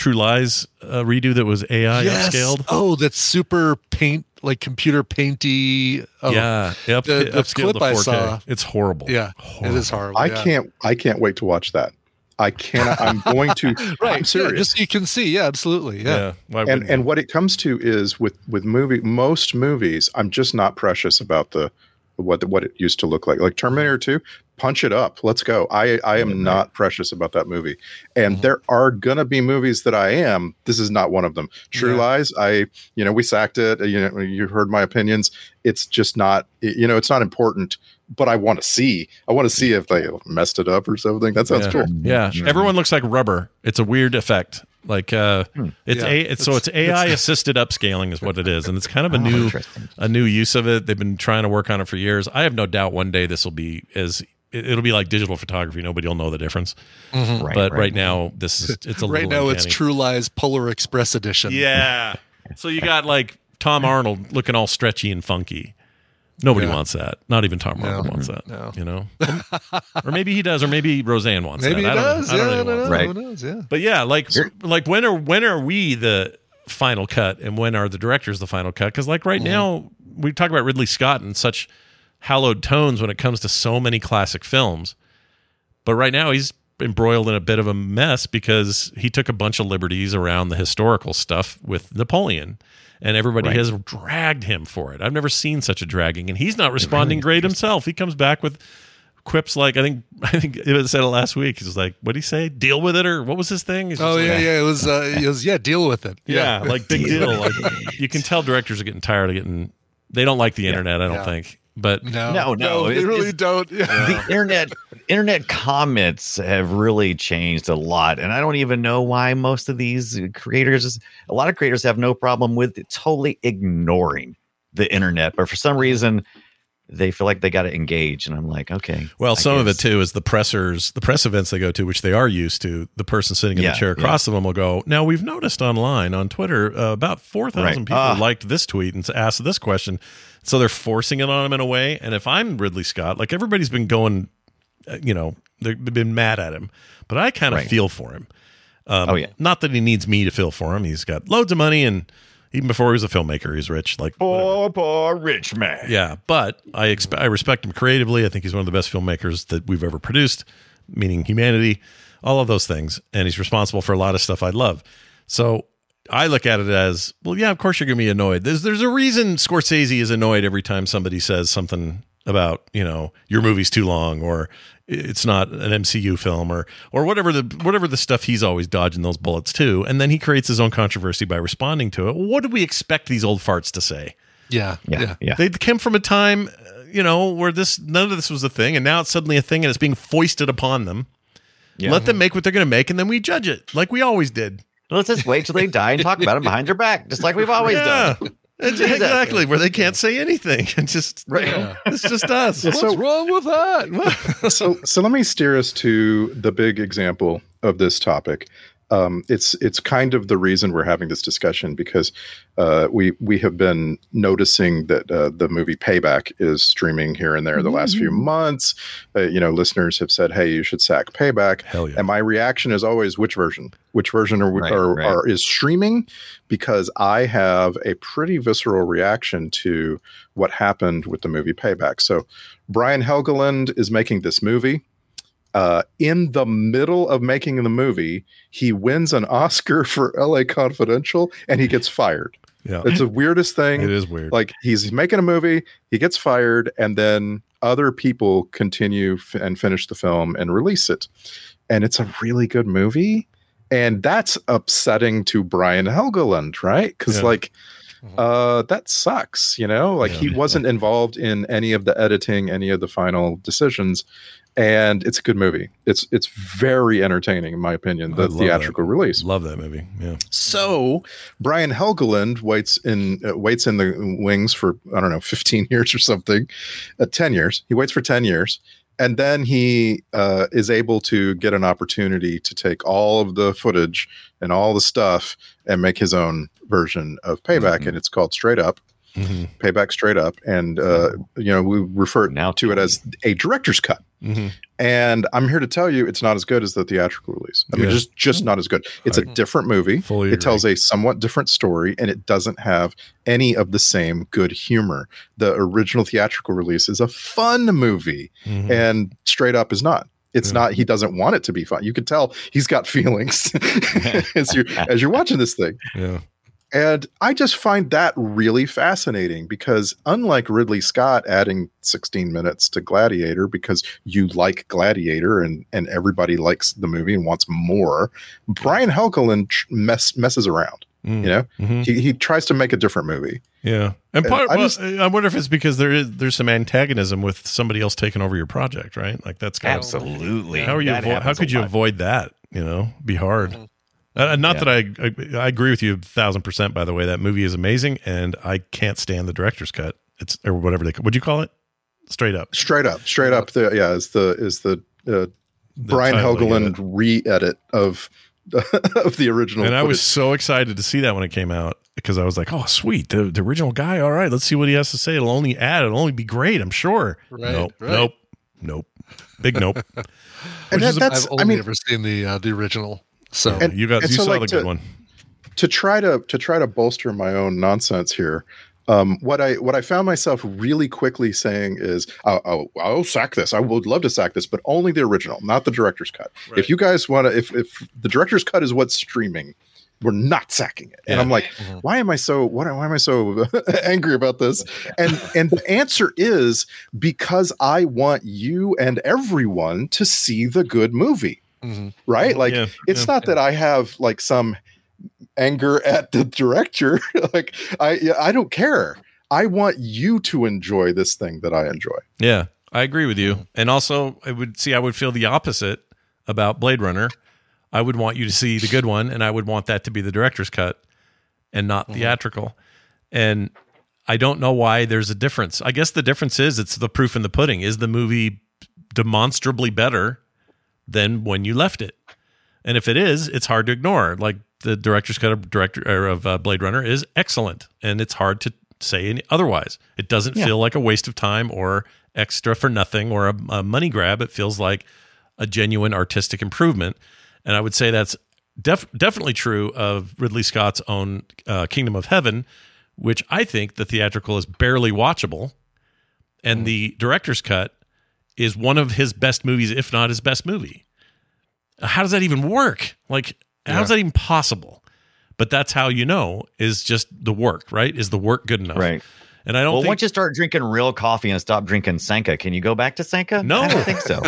Speaker 1: True Lies uh, redo that was AI upscaled?
Speaker 4: Oh, that's super paint, like computer painty. Oh,
Speaker 1: yeah, yep,
Speaker 4: the- the
Speaker 1: upscaled
Speaker 4: clip I
Speaker 1: 4K.
Speaker 4: saw-
Speaker 1: It's horrible.
Speaker 4: yeah,
Speaker 1: Horrible.
Speaker 4: it is horrible.
Speaker 3: i
Speaker 4: yeah.
Speaker 3: can't i can't wait to watch that i cannot i'm going to <laughs>
Speaker 4: Right,
Speaker 3: i'm
Speaker 4: yeah,
Speaker 3: serious
Speaker 4: just so you can see. Yeah, absolutely.
Speaker 1: Yeah.
Speaker 4: Yeah,
Speaker 3: and and what it comes to is with with movie most movies i'm just not precious about the what what it used to look like like terminator 2 punch it up. Let's go. I i am not precious about that movie. And
Speaker 4: Mm-hmm.
Speaker 3: there are gonna be movies that i am. This is not one of them. True
Speaker 4: Yeah.
Speaker 3: lies i you know we sacked it. You know you heard my opinions. It's just not you know it's not important but i want to see. I want to see if they messed it up or something. That sounds
Speaker 1: yeah.
Speaker 3: cool.
Speaker 1: Yeah, everyone looks like rubber. It's a weird effect. Like uh, it's
Speaker 4: Yeah,
Speaker 1: a it's, so
Speaker 4: it's-
Speaker 1: it's <laughs> AI assisted upscaling is what it is, and it's kind of a <laughs>
Speaker 2: Oh,
Speaker 1: new a new use of it. They've been trying to work on it for years. I have no doubt one day this will be as it- it'll be like digital photography. Nobody will know the difference. Mm-hmm.
Speaker 2: Right,
Speaker 1: but right. now, this is <laughs> it's a
Speaker 4: right
Speaker 1: little
Speaker 4: now it's. True Lies Polar Express edition.
Speaker 1: Yeah. So you got like Tom Arnold looking all stretchy and funky. Nobody
Speaker 4: Yeah.
Speaker 1: wants that. Not even Tom Arnold wants that.
Speaker 4: No.
Speaker 1: You know, <laughs> or maybe he does, or maybe Roseanne wants
Speaker 4: maybe
Speaker 1: that.
Speaker 4: it
Speaker 1: I don't,
Speaker 4: does.
Speaker 1: I don't
Speaker 4: yeah,
Speaker 1: know.
Speaker 4: I
Speaker 1: who
Speaker 4: don't know.
Speaker 2: Right.
Speaker 4: Who knows? Yeah.
Speaker 1: But yeah, like like when are when are we the final cut, and when are the directors the final cut? Because like right mm-hmm. now, we talk about Ridley Scott in such hallowed tones when it comes to so many classic films, but right now he's embroiled in a bit of a mess because he took a bunch of liberties around the historical stuff with Napoleon. And everybody
Speaker 2: Right.
Speaker 1: has dragged him for it. I've never seen such a dragging, and he's not responding <laughs> great himself. He comes back with quips like I think <laughs> I think it was said it last week. He's was like, "What did he say? Deal with it, or what was his thing?" He's
Speaker 4: Oh yeah,
Speaker 1: like,
Speaker 4: yeah. It was. Uh, it was. Yeah. Deal with it.
Speaker 1: yeah, like big <laughs> deal. Like you can tell directors are getting tired of getting. They don't like the internet. I don't
Speaker 4: Yeah.
Speaker 1: think, but
Speaker 4: No.
Speaker 2: No, no,
Speaker 4: They
Speaker 2: it's-
Speaker 4: really don't. Yeah.
Speaker 2: the internet internet comments have really changed a lot and i don't even know why most of these creators a lot of creators have no problem with totally ignoring the internet but for some reason they feel like they got to engage and i'm like okay
Speaker 1: Well,
Speaker 2: I
Speaker 1: some of it too is the pressers, the press events they go to, which they are used to. The person sitting in
Speaker 2: Yeah,
Speaker 1: the chair
Speaker 2: yeah.
Speaker 1: across from them will go. Now we've noticed online on Twitter uh, about four thousand
Speaker 2: Right.
Speaker 1: people
Speaker 2: Ah.
Speaker 1: liked this tweet and asked this question, so they're forcing it on him in a way. And if I'm Ridley Scott, like everybody's been going, uh, you know, they've been mad at him, but I kind of
Speaker 2: Right.
Speaker 1: feel for him. Um,
Speaker 2: Oh, yeah.
Speaker 1: Not that he needs me to feel for him. He's got loads of money, and even before he was a filmmaker, he's rich. Like whatever.
Speaker 2: poor poor rich man
Speaker 1: Yeah, but I expect I respect him creatively. I think he's one of the best filmmakers that we've ever produced, meaning humanity, all of those things, and he's responsible for a lot of stuff I love. So I look at it as, well, yeah, of course you're going to be annoyed. There's there's a reason Scorsese is annoyed every time somebody says something about, you know, your movie's too long or it's not an MCU film or or whatever the whatever the stuff he's always dodging those bullets too. And then he creates his own controversy by responding to it. What do we expect these old farts to say?
Speaker 4: Yeah.
Speaker 2: yeah
Speaker 4: Yeah.
Speaker 2: yeah,
Speaker 1: They came from a time, you know, where this none of this was a thing, and now it's suddenly a thing, and it's being foisted upon them.
Speaker 2: Yeah.
Speaker 1: Let them make what they're going to make, and then we judge it like we always did.
Speaker 2: Let's just wait till they die and talk about them behind their back, just like we've always
Speaker 1: yeah.
Speaker 2: done.
Speaker 1: It's- exactly where they can't say anything <laughs> and just
Speaker 2: Right.
Speaker 1: you know, it's just us
Speaker 3: Yeah,
Speaker 4: What's
Speaker 3: so-
Speaker 4: wrong with that? <laughs>
Speaker 3: so so let me steer us to the big example of this topic. Um, it's it's kind of the reason we're having this discussion because uh, we we have been noticing that uh, the movie Payback is streaming here and there the last few months. Uh, you know, listeners have said, "Hey, you should sack Payback."
Speaker 1: yeah
Speaker 3: And my reaction is always, which version? Which version are,
Speaker 2: Right,
Speaker 3: are,
Speaker 2: right.
Speaker 3: are is streaming? Because I have a pretty visceral reaction to what happened with the movie Payback. So, Brian Helgeland is making this movie. Uh, in the middle of making the movie, he wins an Oscar <laughs> for L.A. Confidential, and he gets fired.
Speaker 1: yeah
Speaker 3: It's the weirdest thing
Speaker 1: it is weird
Speaker 3: like he's making a movie he gets fired and then other people continue f- and finish the film and release it and it's a really good movie and that's upsetting to brian helgeland right because
Speaker 1: Yeah.
Speaker 3: like
Speaker 4: Mhm.
Speaker 3: uh that sucks you know like he wasn't involved in any of the editing any of the final decisions and it's a good movie it's it's very entertaining in my opinion the
Speaker 1: love that.
Speaker 3: theatrical release
Speaker 1: love that movie yeah
Speaker 3: so Brian Helgeland waits in uh, waits in the wings for I don't know 15 <laughs> years or something, uh, 10 years. He waits for 10 years, and then he uh, is able to get an opportunity to take all of the footage and all the stuff and make his own version of Payback,
Speaker 1: Mhm.
Speaker 3: and it's called Straight Up.
Speaker 1: Hmm
Speaker 3: Payback Straight Up, and uh, you know we refer
Speaker 2: Now
Speaker 3: to it as a director's cut.
Speaker 1: hmm
Speaker 3: And I'm here to tell you, it's not as good as the theatrical release. I mean, just just not as good. It's a
Speaker 4: I-
Speaker 3: different movie. It tells a somewhat different story, and it doesn't have any of the same good humor. The original theatrical release is a fun movie,
Speaker 1: Mhm.
Speaker 3: and Straight Up is not. It's
Speaker 1: Yeah.
Speaker 3: not. He doesn't want it to be fun. You could tell he's got <laughs> feelings <laughs> as you as you're watching this thing.
Speaker 1: yeah
Speaker 3: And I just find that really fascinating because, unlike Ridley Scott adding 16 minutes to Gladiator because you like Gladiator and, and everybody likes the movie and wants more, Brian Helgeland mess, messes around.
Speaker 1: Mm.
Speaker 3: You know,
Speaker 1: Mhm.
Speaker 3: he, he tries to make a different movie.
Speaker 1: Yeah, and
Speaker 3: And
Speaker 1: part.
Speaker 3: I
Speaker 1: well,
Speaker 3: just-
Speaker 1: I wonder if it's because there is there's some antagonism with somebody else taking over your project, right? Like that's kind of
Speaker 2: Absolutely.
Speaker 1: how are you? Avo- how could you avoid that? You know, be hard.
Speaker 4: Mhm.
Speaker 1: Uh, not
Speaker 2: Yeah.
Speaker 1: that I, I I agree with you a thousand percent. By the way, that movie is amazing, and I can't stand the director's cut. It's or whatever they would you call it? Straight up.
Speaker 3: Straight up, straight up. The yeah, is the is the uh, Brian
Speaker 1: title, I get
Speaker 3: Helgeland re-edit of <laughs> of the original.
Speaker 1: And I was so excited to see that when it came out because I was like, "Oh, sweet, the, the original guy. All right, let's see what he has to say. It'll only add. It'll only be great. I'm sure."
Speaker 4: Right,
Speaker 1: nope,
Speaker 4: right.
Speaker 1: nope, nope. Big nope.
Speaker 3: and
Speaker 1: which
Speaker 3: that,
Speaker 1: is a-
Speaker 3: that's
Speaker 4: I've only
Speaker 3: I mean
Speaker 4: ever seen the uh, the original. So
Speaker 3: And-
Speaker 1: you guys, you
Speaker 3: so,
Speaker 1: saw
Speaker 3: like,
Speaker 1: the good one.
Speaker 3: to try to to try to bolster my own nonsense here um, what i what i found myself really quickly saying is I'll, I'll, I'll sack this i would love to sack this but only the original not the director's cut
Speaker 1: Right.
Speaker 3: if you guys want to if, if the director's cut is what's streaming we're not sacking it and
Speaker 1: Yeah.
Speaker 3: i'm like
Speaker 4: Mhm.
Speaker 3: why am i so what why am i so <laughs> angry about this <laughs> and and the answer is because i want you and everyone to see the good movie
Speaker 4: Mhm.
Speaker 3: right like
Speaker 1: Yeah,
Speaker 3: it's
Speaker 1: yeah.
Speaker 3: not that I have like some anger <laughs> at the director. <laughs> like I I don't care. I want you to enjoy this thing that I enjoy.
Speaker 1: Yeah, I agree with
Speaker 3: Mm-hmm.
Speaker 1: you. And also, I would see, I would feel the opposite about Blade Runner. I would want you to see the good one, and I would want that to be the director's cut and not
Speaker 3: Mm-hmm.
Speaker 1: theatrical. And I don't know why there's a difference. I guess the difference is it's the proof in the pudding. Is the movie demonstrably better than when you left it? And if it is, it's hard to ignore. Like the director's cut of director or of uh, Blade Runner is excellent, and it's hard to say any otherwise. It doesn't
Speaker 2: Yeah.
Speaker 1: feel like a waste of time or extra for nothing or a, a money grab. It feels like a genuine artistic improvement, and I would say that's def- definitely true of Ridley Scott's own uh, Kingdom of Heaven, which I think the theatrical is barely watchable, and the director's cut is one of his best movies, if not his best movie. How does that even work? Like, how's that even possible? But that's how you know is just the work, right? Is the work good enough?
Speaker 2: Right.
Speaker 1: And I don't
Speaker 2: Well,
Speaker 1: think
Speaker 2: once you start drinking real coffee and stop drinking Sanka, can you go back to Sanka?
Speaker 1: No.
Speaker 2: I don't think so.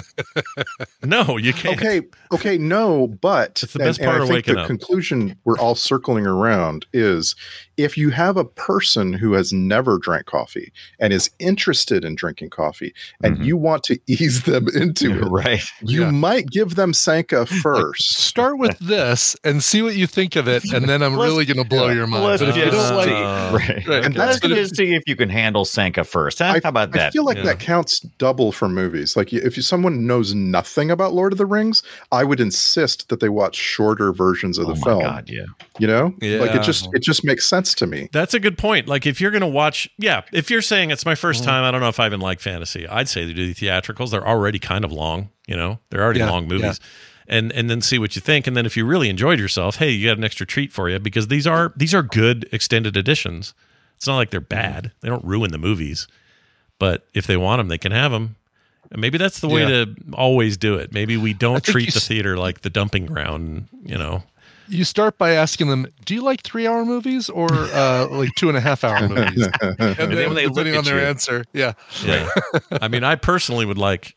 Speaker 2: <laughs>
Speaker 1: no, you can't.
Speaker 3: Okay, okay, no, but
Speaker 1: It's the best part
Speaker 3: I
Speaker 1: of
Speaker 3: think
Speaker 1: waking
Speaker 3: the
Speaker 1: up.
Speaker 3: conclusion we're all circling around is if you have a person who has never drank coffee and is interested in drinking coffee and
Speaker 2: Mhm.
Speaker 3: you want to <laughs> ease them into <laughs> it,
Speaker 2: right.
Speaker 3: you
Speaker 4: Yeah.
Speaker 3: might give them Sanka <laughs> first.
Speaker 4: Start with this and see what you think of it, and then I'm
Speaker 2: Let's-
Speaker 4: really going to blow
Speaker 3: yeah,
Speaker 4: your mind.
Speaker 2: Let's
Speaker 4: But if you don't like,
Speaker 2: see.
Speaker 1: Uh,
Speaker 2: right.
Speaker 4: Right.
Speaker 3: And
Speaker 2: Let's
Speaker 3: that's gonna-
Speaker 2: just see if you can handle Sanka first. Huh? How about that?
Speaker 3: I feel like
Speaker 1: Yeah.
Speaker 3: that counts double for movies. Like if you, someone knows nothing about Lord of the Rings, I would insist that they watch shorter versions of the film.
Speaker 2: oh
Speaker 3: the
Speaker 2: my
Speaker 3: film.
Speaker 2: god, yeah.
Speaker 3: You know, like it just it just makes sense to me.
Speaker 1: That's a good point. Like if you're going to watch, yeah, if you're saying it's my
Speaker 4: Mm-hmm.
Speaker 1: first time, I don't know if I even like fantasy. I'd say to do the theatricals. They're already kind of long, you know. They're already
Speaker 4: Yeah,
Speaker 1: long movies. And and then see what you think and then if you really enjoyed yourself, hey, you got an extra treat for you because these are these are good extended editions. It's not like they're bad. They don't ruin the movies. But if they want them, they can have them. And maybe that's the way
Speaker 4: Yeah.
Speaker 1: to always do it. Maybe we don't treat the theater like the dumping ground, you know.
Speaker 4: You start by asking them, "Do you like three-hour movies or uh, <laughs> like two and a half hour movies?" And
Speaker 2: then
Speaker 4: then,
Speaker 2: when they look
Speaker 4: depending on their
Speaker 2: you-
Speaker 4: answer, yeah,
Speaker 1: Yeah. I mean, I personally would like,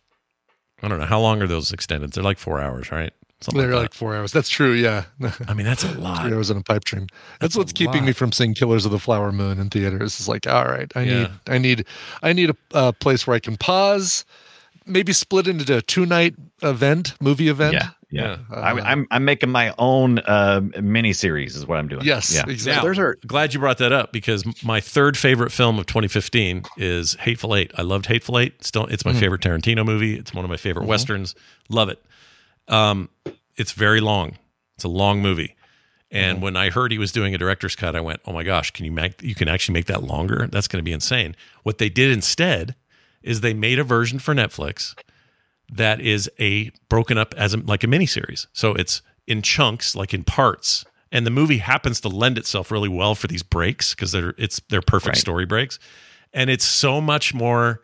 Speaker 1: I don't know, how long are those extended? They're like four hours, right? Something
Speaker 4: they're
Speaker 1: like
Speaker 4: like four hours. That's true. Yeah.
Speaker 1: I mean, that's a <laughs> lot.
Speaker 4: three hours in a pipe dream. That's,
Speaker 1: a
Speaker 4: what's keeping
Speaker 1: lot.
Speaker 4: me from seeing Killers of the Flower Moon in theaters. It's like, all right, I
Speaker 1: Yeah.
Speaker 4: need, I need, I need a, a place where I can pause, maybe split into a two night event, movie event.
Speaker 2: Yeah, yeah.
Speaker 4: Uh,
Speaker 2: I, I'm I'm making my own uh, mini series. Is what I'm doing.
Speaker 4: Yes,
Speaker 2: Yeah.
Speaker 4: exactly.
Speaker 1: Now,
Speaker 3: There's our-
Speaker 1: glad you brought that up because my third favorite film of 2015 is Hateful Eight. I loved Hateful Eight. Still, it's my
Speaker 4: Mm-hmm.
Speaker 1: favorite Tarantino movie. It's one of my favorite westerns. Love it. Um, it's very long. It's a long movie.
Speaker 4: Mm-hmm.
Speaker 1: And when I heard he was doing a director's cut, I went, "Oh my gosh, can you make you can actually make that longer? That's going to be insane." What they did instead is they made a version for Netflix that is a broken up as a, like a miniseries. So it's in chunks, like in parts, and the movie happens to lend itself really well for these breaks because they're it's they're perfect
Speaker 2: Right.
Speaker 1: story breaks, and it's so much more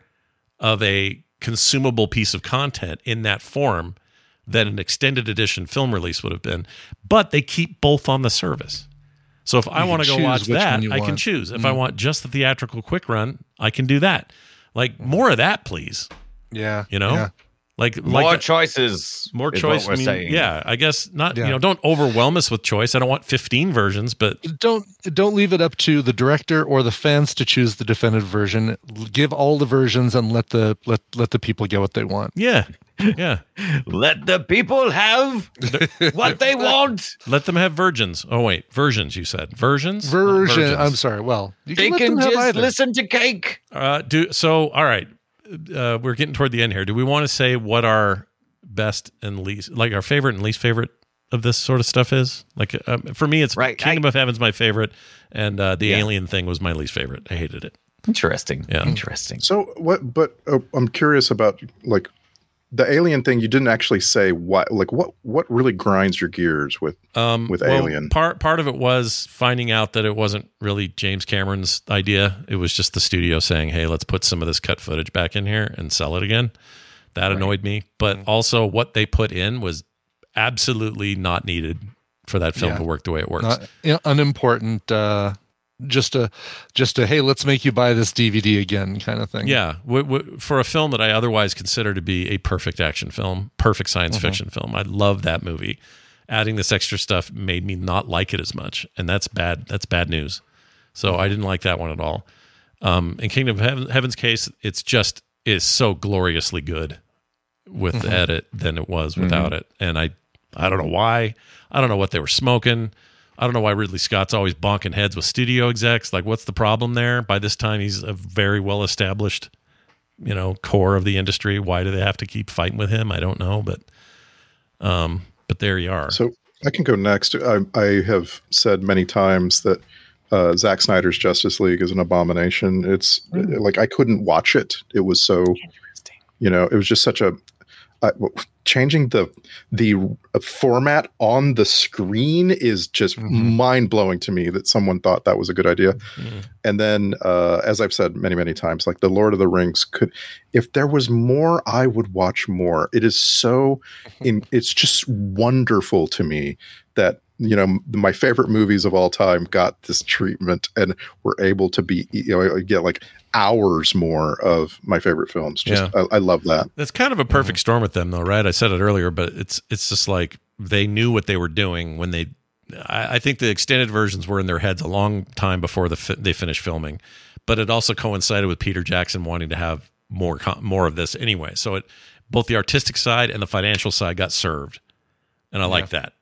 Speaker 1: of a consumable piece of content in that form than an extended edition film release would have been. But they keep both on the service. So if I want to go watch that, I can choose. If I want just the theatrical quick run, I can do that. Like more of that, please.
Speaker 4: yeah,
Speaker 1: You know,
Speaker 4: yeah.
Speaker 1: Like
Speaker 2: More
Speaker 1: like
Speaker 2: choices.
Speaker 1: more
Speaker 2: is
Speaker 1: choice.
Speaker 2: We're
Speaker 1: I mean,
Speaker 2: saying.
Speaker 1: yeah, I guess not.
Speaker 4: Yeah.
Speaker 1: You know, don't overwhelm us with choice. I don't want 15 versions, but
Speaker 4: don't don't leave it up to the director or the fans to choose the definitive version. Give all the versions and let the let let the people get what they want.
Speaker 1: yeah, yeah. <laughs>
Speaker 2: Let the people have <laughs> what they want.
Speaker 1: Let them have virgins. Oh wait, versions. You said versions. Not
Speaker 4: Version.
Speaker 1: virgins.
Speaker 4: I'm sorry. Well, you
Speaker 2: They
Speaker 4: let
Speaker 2: can just
Speaker 4: either.
Speaker 2: listen to cake.
Speaker 1: Uh, do so. All right, uh, we're getting toward the end here. Do we want to say what our best and least, like our favorite and least favorite of this sort of stuff is? Like um, for me, it's
Speaker 2: Right,
Speaker 1: Kingdom
Speaker 2: I-
Speaker 1: of Heaven's my favorite, and uh, the
Speaker 2: Yeah.
Speaker 1: Alien thing was my least favorite. I hated it.
Speaker 2: Interesting.
Speaker 1: Yeah.
Speaker 2: Interesting.
Speaker 3: So what? But uh, I'm curious about like the alien thing. You didn't actually say what. Like what? What really grinds your gears with?
Speaker 1: Um,
Speaker 3: With
Speaker 1: well,
Speaker 3: Alien.
Speaker 1: part part of it was finding out that it wasn't really James Cameron's idea. It was just the studio saying, "Hey, let's put some of this cut footage back in here and sell it again." That annoyed me, but
Speaker 4: Mm-hmm.
Speaker 1: also what they put in was absolutely not needed for that film
Speaker 4: Yeah.
Speaker 1: to work the way it works.
Speaker 4: Not, yeah, unimportant. Uh, just a just a hey, let's make you buy this DVD again kind of thing.
Speaker 1: Yeah, w- w- for a film that I otherwise consider to be a perfect action film, perfect science
Speaker 4: Mm-hmm.
Speaker 1: fiction film, I love that movie. Adding this extra stuff made me not like it as much, and that's bad. That's bad news. So
Speaker 4: Mm-hmm.
Speaker 1: I didn't like that one at all. Um, in Kingdom of Heaven, Heaven's case, it's just is so gloriously good with
Speaker 4: Mm-hmm.
Speaker 1: the edit than it was without it, and I I don't know why. I don't know what they were smoking. I don't know why Ridley Scott's always bonking heads with studio execs. Like, what's the problem there? By this time, he's a very well established, you know, core of the industry. Why do they have to keep fighting with him? I don't know, but, um, but there you are.
Speaker 3: So I can go next. I, I have said many times that uh, Zack Snyder's Justice League is an abomination. It's like I couldn't watch it. It was so, you know, it was just such a uh, changing the the format on the screen is just mind blowing to me that someone thought that was a good idea. And then, uh, as I've said many many times, like the Lord of the Rings could, if there was more, I would watch more. It is so, <laughs> in it's just wonderful to me that you know my favorite movies of all time got this treatment and were able to be you know get like hours more of my favorite films. Just I, I love that.
Speaker 1: That's kind of a perfect mm-hmm. storm with them, though, right? I said it earlier, but it's it's just like they knew what they were doing when they I, I think the extended versions were in their heads a long time before the fi- they finished filming, but it also coincided with Peter Jackson wanting to have more more of this anyway. So it both the artistic side and the financial side got served, and I like that.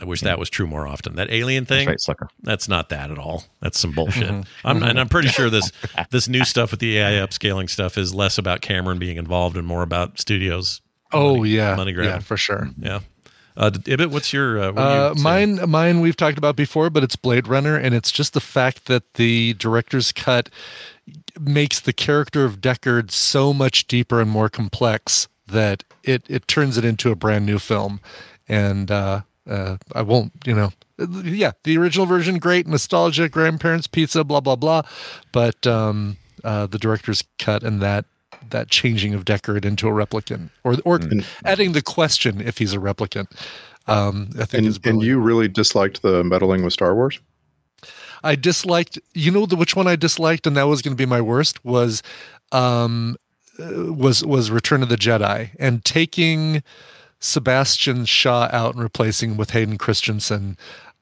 Speaker 1: I wish that was true more often. That alien thing,
Speaker 2: That's right, sucker.
Speaker 1: that's not that at all. That's some bullshit. I'm, and I'm pretty sure this <laughs> this new stuff with the AI upscaling stuff is less about Cameron being involved and more about studios.
Speaker 4: Oh
Speaker 1: money-
Speaker 4: yeah,
Speaker 1: money
Speaker 4: yeah, for sure.
Speaker 1: Yeah. Uh, Ibbott, what's your uh, what do you
Speaker 4: Uh, mine, mine, we've talked about before, but it's Blade Runner, and it's just the fact that the director's cut makes the character of Deckard so much deeper and more complex that it it turns it into a brand new film. And uh, uh, I won't, you know, yeah, the original version, great, nostalgia, grandparents, pizza, blah blah blah, but um, uh, the director's cut and that that changing of Deckard into a replicant, or or adding the question if he's a replicant. Um, I think
Speaker 3: And,
Speaker 4: is
Speaker 3: and you really disliked the meddling with Star Wars?
Speaker 4: I disliked. You know the which one I disliked, and that was going to be my worst was, um, uh, was was Return of the Jedi, and taking Sebastian Shaw out and replacing him with Hayden Christensen.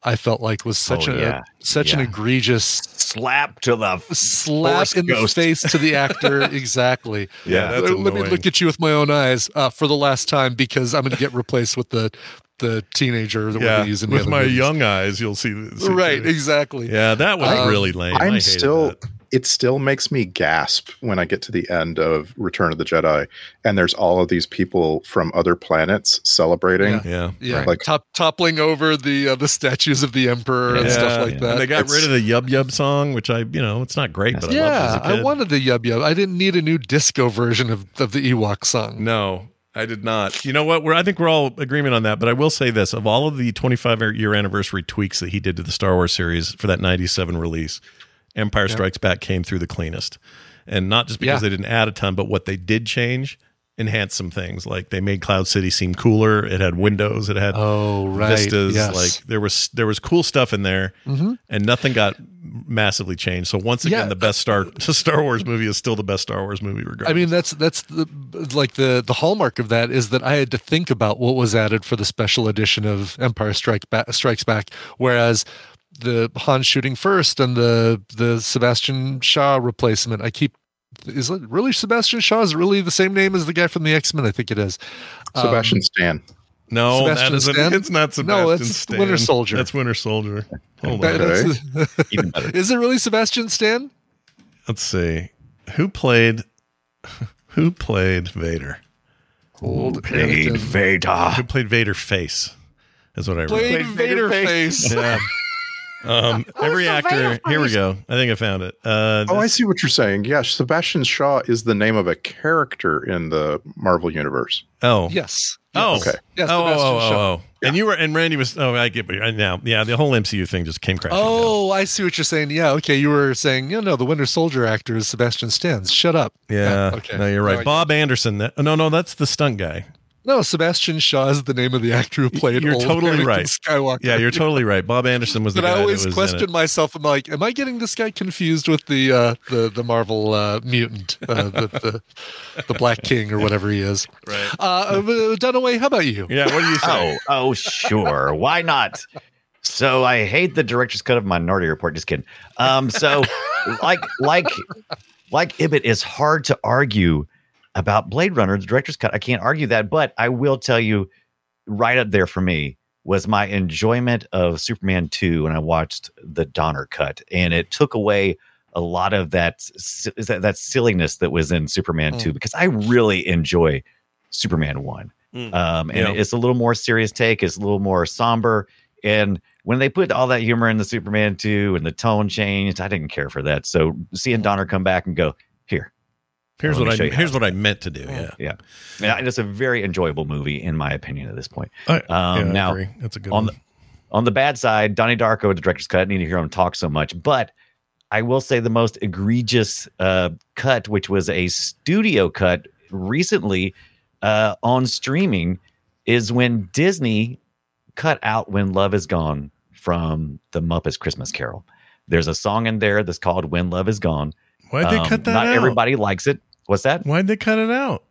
Speaker 4: I felt like was such
Speaker 2: Oh,
Speaker 4: a
Speaker 2: yeah.
Speaker 4: such an egregious
Speaker 2: Slap to the
Speaker 4: slap in
Speaker 2: ghost.
Speaker 4: the face to the <laughs> actor. exactly.
Speaker 1: Yeah, that's
Speaker 4: let, let me look at you with my own eyes uh, for the last time because I'm going to get replaced with the the teenager that we're
Speaker 1: yeah,
Speaker 4: going to use in the
Speaker 1: with my
Speaker 4: movies.
Speaker 1: young eyes, you'll see. see
Speaker 4: right.
Speaker 1: through.
Speaker 4: Exactly.
Speaker 1: Yeah, that was
Speaker 4: Um,
Speaker 1: really lame. I
Speaker 3: I'm
Speaker 1: hated
Speaker 3: still.
Speaker 1: that.
Speaker 3: It still makes me gasp when I get to the end of Return of the Jedi, and there's all of these people from other planets celebrating.
Speaker 4: Yeah.
Speaker 1: Yeah.
Speaker 4: Yeah,
Speaker 3: Like-
Speaker 4: top, toppling over the uh, the statues of the emperor and stuff like
Speaker 2: yeah.
Speaker 4: that.
Speaker 1: And they got
Speaker 3: It's-
Speaker 1: rid of the Yub Yub song, which I, you know, it's not great, but I
Speaker 4: yeah,
Speaker 1: loved it as a
Speaker 4: I wanted the yub yub. I didn't need a new disco version of, of the Ewok song.
Speaker 1: No, I did not. You know what? We're I think we're all agreement on that. But I will say this: of all of the 25 year anniversary tweaks that he did to the Star Wars series for that 97 release, Empire Strikes Back came through the cleanest, and not just because
Speaker 4: Yeah.
Speaker 1: they didn't add a ton, but what they did change enhanced some things. Like they made Cloud City seem cooler. It had windows. It had
Speaker 4: Oh, right.
Speaker 1: vistas.
Speaker 4: yes.
Speaker 1: Like there was there was cool stuff in there,
Speaker 4: Mhm.
Speaker 1: and nothing got massively changed. So once again,
Speaker 4: Yeah.
Speaker 1: the best Star <laughs> Star Wars movie is still the best Star Wars movie, regardless.
Speaker 4: I mean, that's that's the like the the hallmark of that is that I had to think about what was added for the special edition of Empire Strike Back, Strikes Back, whereas the Han shooting first and the the Sebastian Shaw replacement, I keep. Is it really Sebastian Shaw? Is it really the same name as the guy from the X Men? I think it is. Um,
Speaker 3: Sebastian Stan.
Speaker 1: No,
Speaker 4: Sebastian
Speaker 1: that isn't.
Speaker 4: Stan?
Speaker 1: It's not Sebastian
Speaker 4: No, it's
Speaker 1: Stan.
Speaker 4: Winter Soldier.
Speaker 1: That's Winter Soldier. Hold
Speaker 4: that-
Speaker 1: on.
Speaker 3: Okay.
Speaker 2: Even <laughs> better.
Speaker 4: is it really Sebastian Stan?
Speaker 1: Let's see. Who played? <laughs> Who played Vader?
Speaker 4: Old
Speaker 2: Played Vader.
Speaker 1: Who played Vader face? Is what I
Speaker 4: Played
Speaker 1: read.
Speaker 4: Vader face.
Speaker 1: Yeah. <laughs> Um, every actor. Here we go. I think I found it. Uh,
Speaker 3: Oh, I see what you're saying. Yeah, Sebastian Shaw is the name of a character in the Marvel universe.
Speaker 1: Oh.
Speaker 4: Yes.
Speaker 1: Oh.
Speaker 3: Okay.
Speaker 4: Yes,
Speaker 1: oh, oh,
Speaker 4: Sebastian
Speaker 1: oh, oh,
Speaker 4: Shaw.
Speaker 1: oh. And you were, and Randy was. Oh, I get. But now, yeah, the whole MCU thing just came crashing. down.
Speaker 4: Oh, I see what you're saying. Yeah, okay. You were saying, you know, the Winter Soldier actor is Sebastian Stans. Shut up.
Speaker 1: Yeah.
Speaker 4: okay.
Speaker 1: No, you're right.
Speaker 4: No,
Speaker 1: Bob Anderson. That, no, no, that's the stunt guy.
Speaker 4: No, Sebastian Shaw is the name of the actor who played.
Speaker 1: You're
Speaker 4: old
Speaker 1: totally
Speaker 4: Anakin
Speaker 1: right.
Speaker 4: Skywalker.
Speaker 1: Yeah, you're totally right. Bob <laughs> Anderson was the
Speaker 4: But
Speaker 1: guy
Speaker 4: I always
Speaker 1: that
Speaker 4: question myself. I'm like, am I getting this guy confused with the uh, the the Marvel uh, mutant, uh, the, the the Black King or whatever he is? <laughs>
Speaker 1: Right.
Speaker 4: Uh, uh, Dunaway, how about you?
Speaker 1: Yeah. What do you say?
Speaker 2: Oh, oh, sure. Why not? So I hate the director's cut of Minority Report. Just kidding. Um, so like like like Ibbott is hard to argue about Blade Runner, the director's cut. I can't argue that, but I will tell you, right up there for me was my enjoyment of Superman 2 when I watched the Donner cut. And it took away a lot of that that, that silliness that was in Superman 2 because I really enjoy Superman 1.
Speaker 1: Mm.
Speaker 2: Um, and
Speaker 1: Yeah.
Speaker 2: it's a little more serious take, it's a little more somber. And when they put all that humor in the Superman 2 and the tone changed, I didn't care for that. So seeing Donner come back and go, here,
Speaker 1: Here's what I here's what I meant to do. Yeah.
Speaker 2: yeah. Yeah, and it's a very enjoyable movie, in my opinion, at this point.
Speaker 1: I,
Speaker 2: Um,
Speaker 1: yeah, I
Speaker 2: now,
Speaker 1: agree. that's a good
Speaker 2: on
Speaker 1: one.
Speaker 2: the on the bad side, Donnie Darko, the director's cut, I need to hear him talk so much. But I will say the most egregious uh, cut, which was a studio cut recently uh, on streaming, is when Disney cut out "When Love Is Gone" from the Muppets Christmas Carol. There's a song in there that's called "When Love Is Gone."
Speaker 1: Why'd they
Speaker 2: Um,
Speaker 1: cut that
Speaker 2: Not
Speaker 1: out?
Speaker 2: everybody likes it. What's that?
Speaker 1: Why'd they cut it out?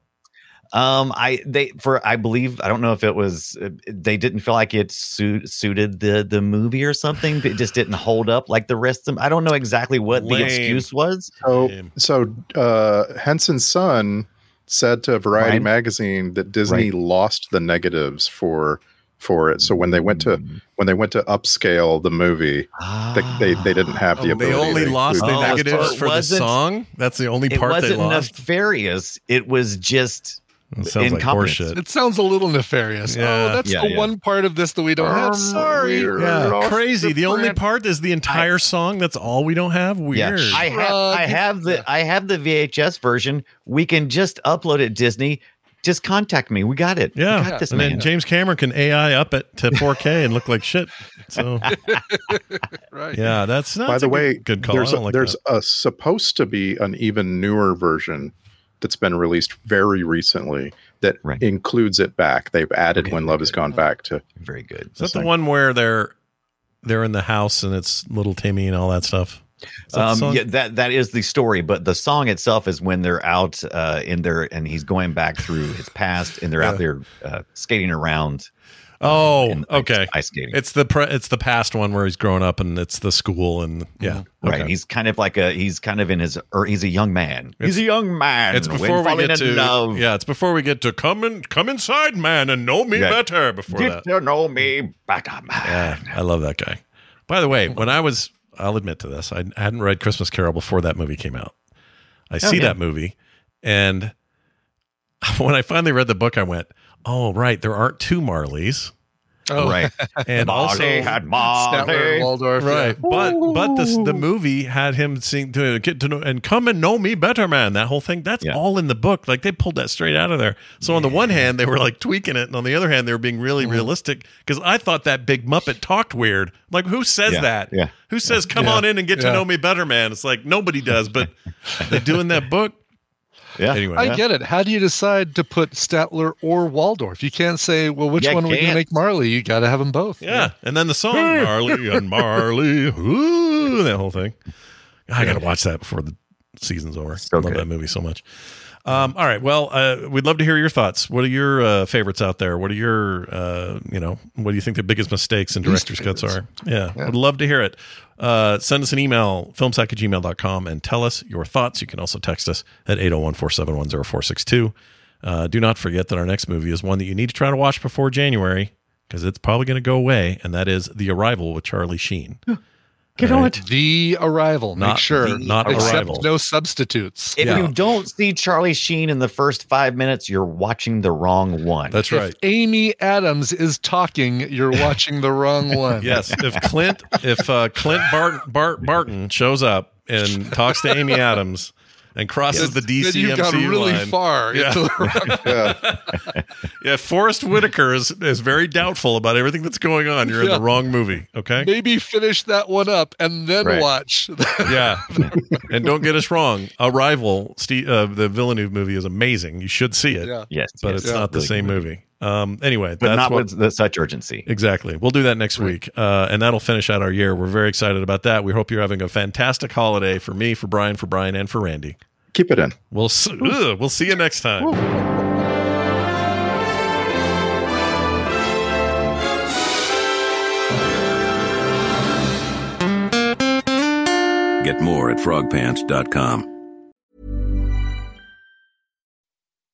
Speaker 2: Um, I they for I believe I don't know if it was uh, they didn't feel like it suit, suited the the movie or something. It just didn't hold up like the rest of them. I don't know exactly what
Speaker 1: Lame.
Speaker 2: the excuse was.
Speaker 3: So,
Speaker 1: Lame.
Speaker 3: so uh, Henson's son said to Variety
Speaker 2: Ryan?
Speaker 3: magazine that Disney
Speaker 2: Right.
Speaker 3: lost the negatives for for it. So when they went to
Speaker 2: Mm.
Speaker 3: when they went to upscale the movie, they they, they didn't have the
Speaker 1: Oh, they only
Speaker 3: to
Speaker 1: lost the
Speaker 3: include
Speaker 2: Oh,
Speaker 1: negatives for the song. That's the only part they
Speaker 2: wasn't
Speaker 1: lost.
Speaker 2: nefarious. It was just
Speaker 1: It sounds like horseshit.
Speaker 4: It sounds a little nefarious.
Speaker 1: Yeah.
Speaker 4: Oh, that's
Speaker 2: Yeah,
Speaker 4: the
Speaker 2: yeah.
Speaker 4: one part of this that we don't have.
Speaker 3: Um,
Speaker 4: Sorry.
Speaker 1: Yeah, crazy.
Speaker 3: the
Speaker 1: The only part is the entire song. That's all we don't have. Weird.
Speaker 2: Yeah, I have I have the I have the VHS version. We can just upload it. Disney, just contact me. We got it. We
Speaker 1: Yeah.
Speaker 2: got this
Speaker 1: and
Speaker 2: man.
Speaker 1: then James Cameron can AI up it to 4K <laughs> and look like shit. So <laughs>
Speaker 4: Right.
Speaker 1: yeah, that's not
Speaker 3: By the way,
Speaker 1: good, good call.
Speaker 3: there's a,
Speaker 1: like
Speaker 3: there's a supposed to be an even newer version that's been released very recently that
Speaker 2: Right.
Speaker 3: includes it back. They've added
Speaker 2: Okay,
Speaker 3: when
Speaker 2: very
Speaker 3: Love Has
Speaker 2: good.
Speaker 3: Gone Back to.
Speaker 2: Very good.
Speaker 1: Is that the one where they're they're in the house and it's little Timmy and all that stuff? Is that
Speaker 2: Um, yeah, that that is the story, but the song itself is when they're out uh, in there and he's going back through his past, and they're out there uh, skating around.
Speaker 1: Oh,
Speaker 2: in ice-
Speaker 1: okay.
Speaker 2: ice skating.
Speaker 1: It's the pre- it's the past one where he's growing up and it's the school and yeah,
Speaker 2: right.
Speaker 1: okay.
Speaker 2: He's kind of like a he's kind of in his or he's a young man. he's a young man.
Speaker 1: It's before we get to
Speaker 2: love.
Speaker 1: yeah. It's before we get to come in, come inside, man, and know me
Speaker 2: Yeah.
Speaker 1: better. Before
Speaker 2: Get
Speaker 1: that,
Speaker 2: to know me better,
Speaker 1: yeah,
Speaker 2: man.
Speaker 1: I love that guy. By the way, when I was, I'll admit to this, I hadn't read Christmas Carol before that movie came out. I oh, see
Speaker 2: yeah.
Speaker 1: that movie, and <laughs> when I finally read the book, I went, "Oh, right, there aren't two Marleys."
Speaker 4: Oh,
Speaker 2: Right. <laughs>
Speaker 1: And also,
Speaker 2: had
Speaker 4: Statler. Waldorf.
Speaker 1: right,
Speaker 4: yeah.
Speaker 1: but but this the movie had him sing to get to know and come and know me better, man. That whole thing that's
Speaker 2: Yeah.
Speaker 1: all in the book. Like they pulled that straight out of there. So on the one hand, they were like tweaking it, and on the other hand, they were being really
Speaker 2: Mm-hmm.
Speaker 1: realistic because I thought that big Muppet talked weird. Like who says
Speaker 2: Yeah,
Speaker 1: that?
Speaker 2: yeah.
Speaker 1: Who says come
Speaker 4: Yeah,
Speaker 1: on in and get to know me better, man? It's like nobody does, but <laughs> they do in that book.
Speaker 2: Yeah.
Speaker 1: Anyway,
Speaker 4: I get it. How do you decide to put Statler or Waldorf? You can't say, well, which
Speaker 2: Yeah,
Speaker 4: one would you
Speaker 2: can't.
Speaker 4: make Marley? You got to have them both.
Speaker 1: Yeah. And then the song Marley and Marley, ooh, that whole thing. I got to watch that before the season's over.
Speaker 2: So
Speaker 1: I love
Speaker 2: good.
Speaker 1: that movie so much. Um, all right. Well, uh, we'd love to hear your thoughts. What are your uh, favorites out there? What are your, uh, you know, what do you think the biggest mistakes in director's cuts are?
Speaker 4: favorites.
Speaker 1: Yeah, Would love to hear it. Uh, send us an email, filmsack at gmail.com, and tell us your thoughts. You can also text us at 801 471 0462. Uh, Do not forget that our next movie is one that you need to try to watch before January because it's probably going to go away, and that is The Arrival with Charlie Sheen. <gasps> <laughs>
Speaker 2: Get
Speaker 1: All
Speaker 2: on it.
Speaker 4: The Arrival. Make
Speaker 1: Not
Speaker 4: sure.
Speaker 1: the- not
Speaker 4: Accept
Speaker 1: Arrival.
Speaker 4: no substitutes.
Speaker 2: If
Speaker 1: Yeah.
Speaker 2: you don't see Charlie Sheen in the first five minutes, you're watching the wrong one.
Speaker 1: That's right.
Speaker 4: If Amy Adams is talking, you're <laughs> watching the wrong one.
Speaker 1: Yes, if Clint if uh, Clint Bart, Bart Barton shows up and talks to Amy Adams and crosses the
Speaker 4: Then you've gone really
Speaker 1: line,
Speaker 4: far
Speaker 1: Yeah.
Speaker 4: into the. <laughs>
Speaker 3: Yeah.
Speaker 1: yeah, Forest Whitaker is is very doubtful about everything that's going on. You're in the wrong movie. Okay.
Speaker 4: Maybe finish that one up and then
Speaker 2: Right.
Speaker 4: watch. <laughs>
Speaker 1: Yeah, and don't get us wrong. Arrival, Steve, uh, the Villeneuve movie is amazing. You should see it,
Speaker 4: yeah.
Speaker 2: yes,
Speaker 1: but
Speaker 2: yes,
Speaker 1: it's not the
Speaker 2: really
Speaker 1: same
Speaker 2: good
Speaker 1: movie. Um, anyway,
Speaker 2: but
Speaker 1: that's
Speaker 2: not
Speaker 1: what,
Speaker 2: with such urgency.
Speaker 1: Exactly. We'll do that next week, uh, and that'll finish out our year. We're very excited about that. We hope you're having a fantastic holiday for me, for Brian, for Brian, and for Randy.
Speaker 3: Keep it in.
Speaker 1: We'll s- ugh, we'll see you next time.
Speaker 5: Get more at frogpants.com.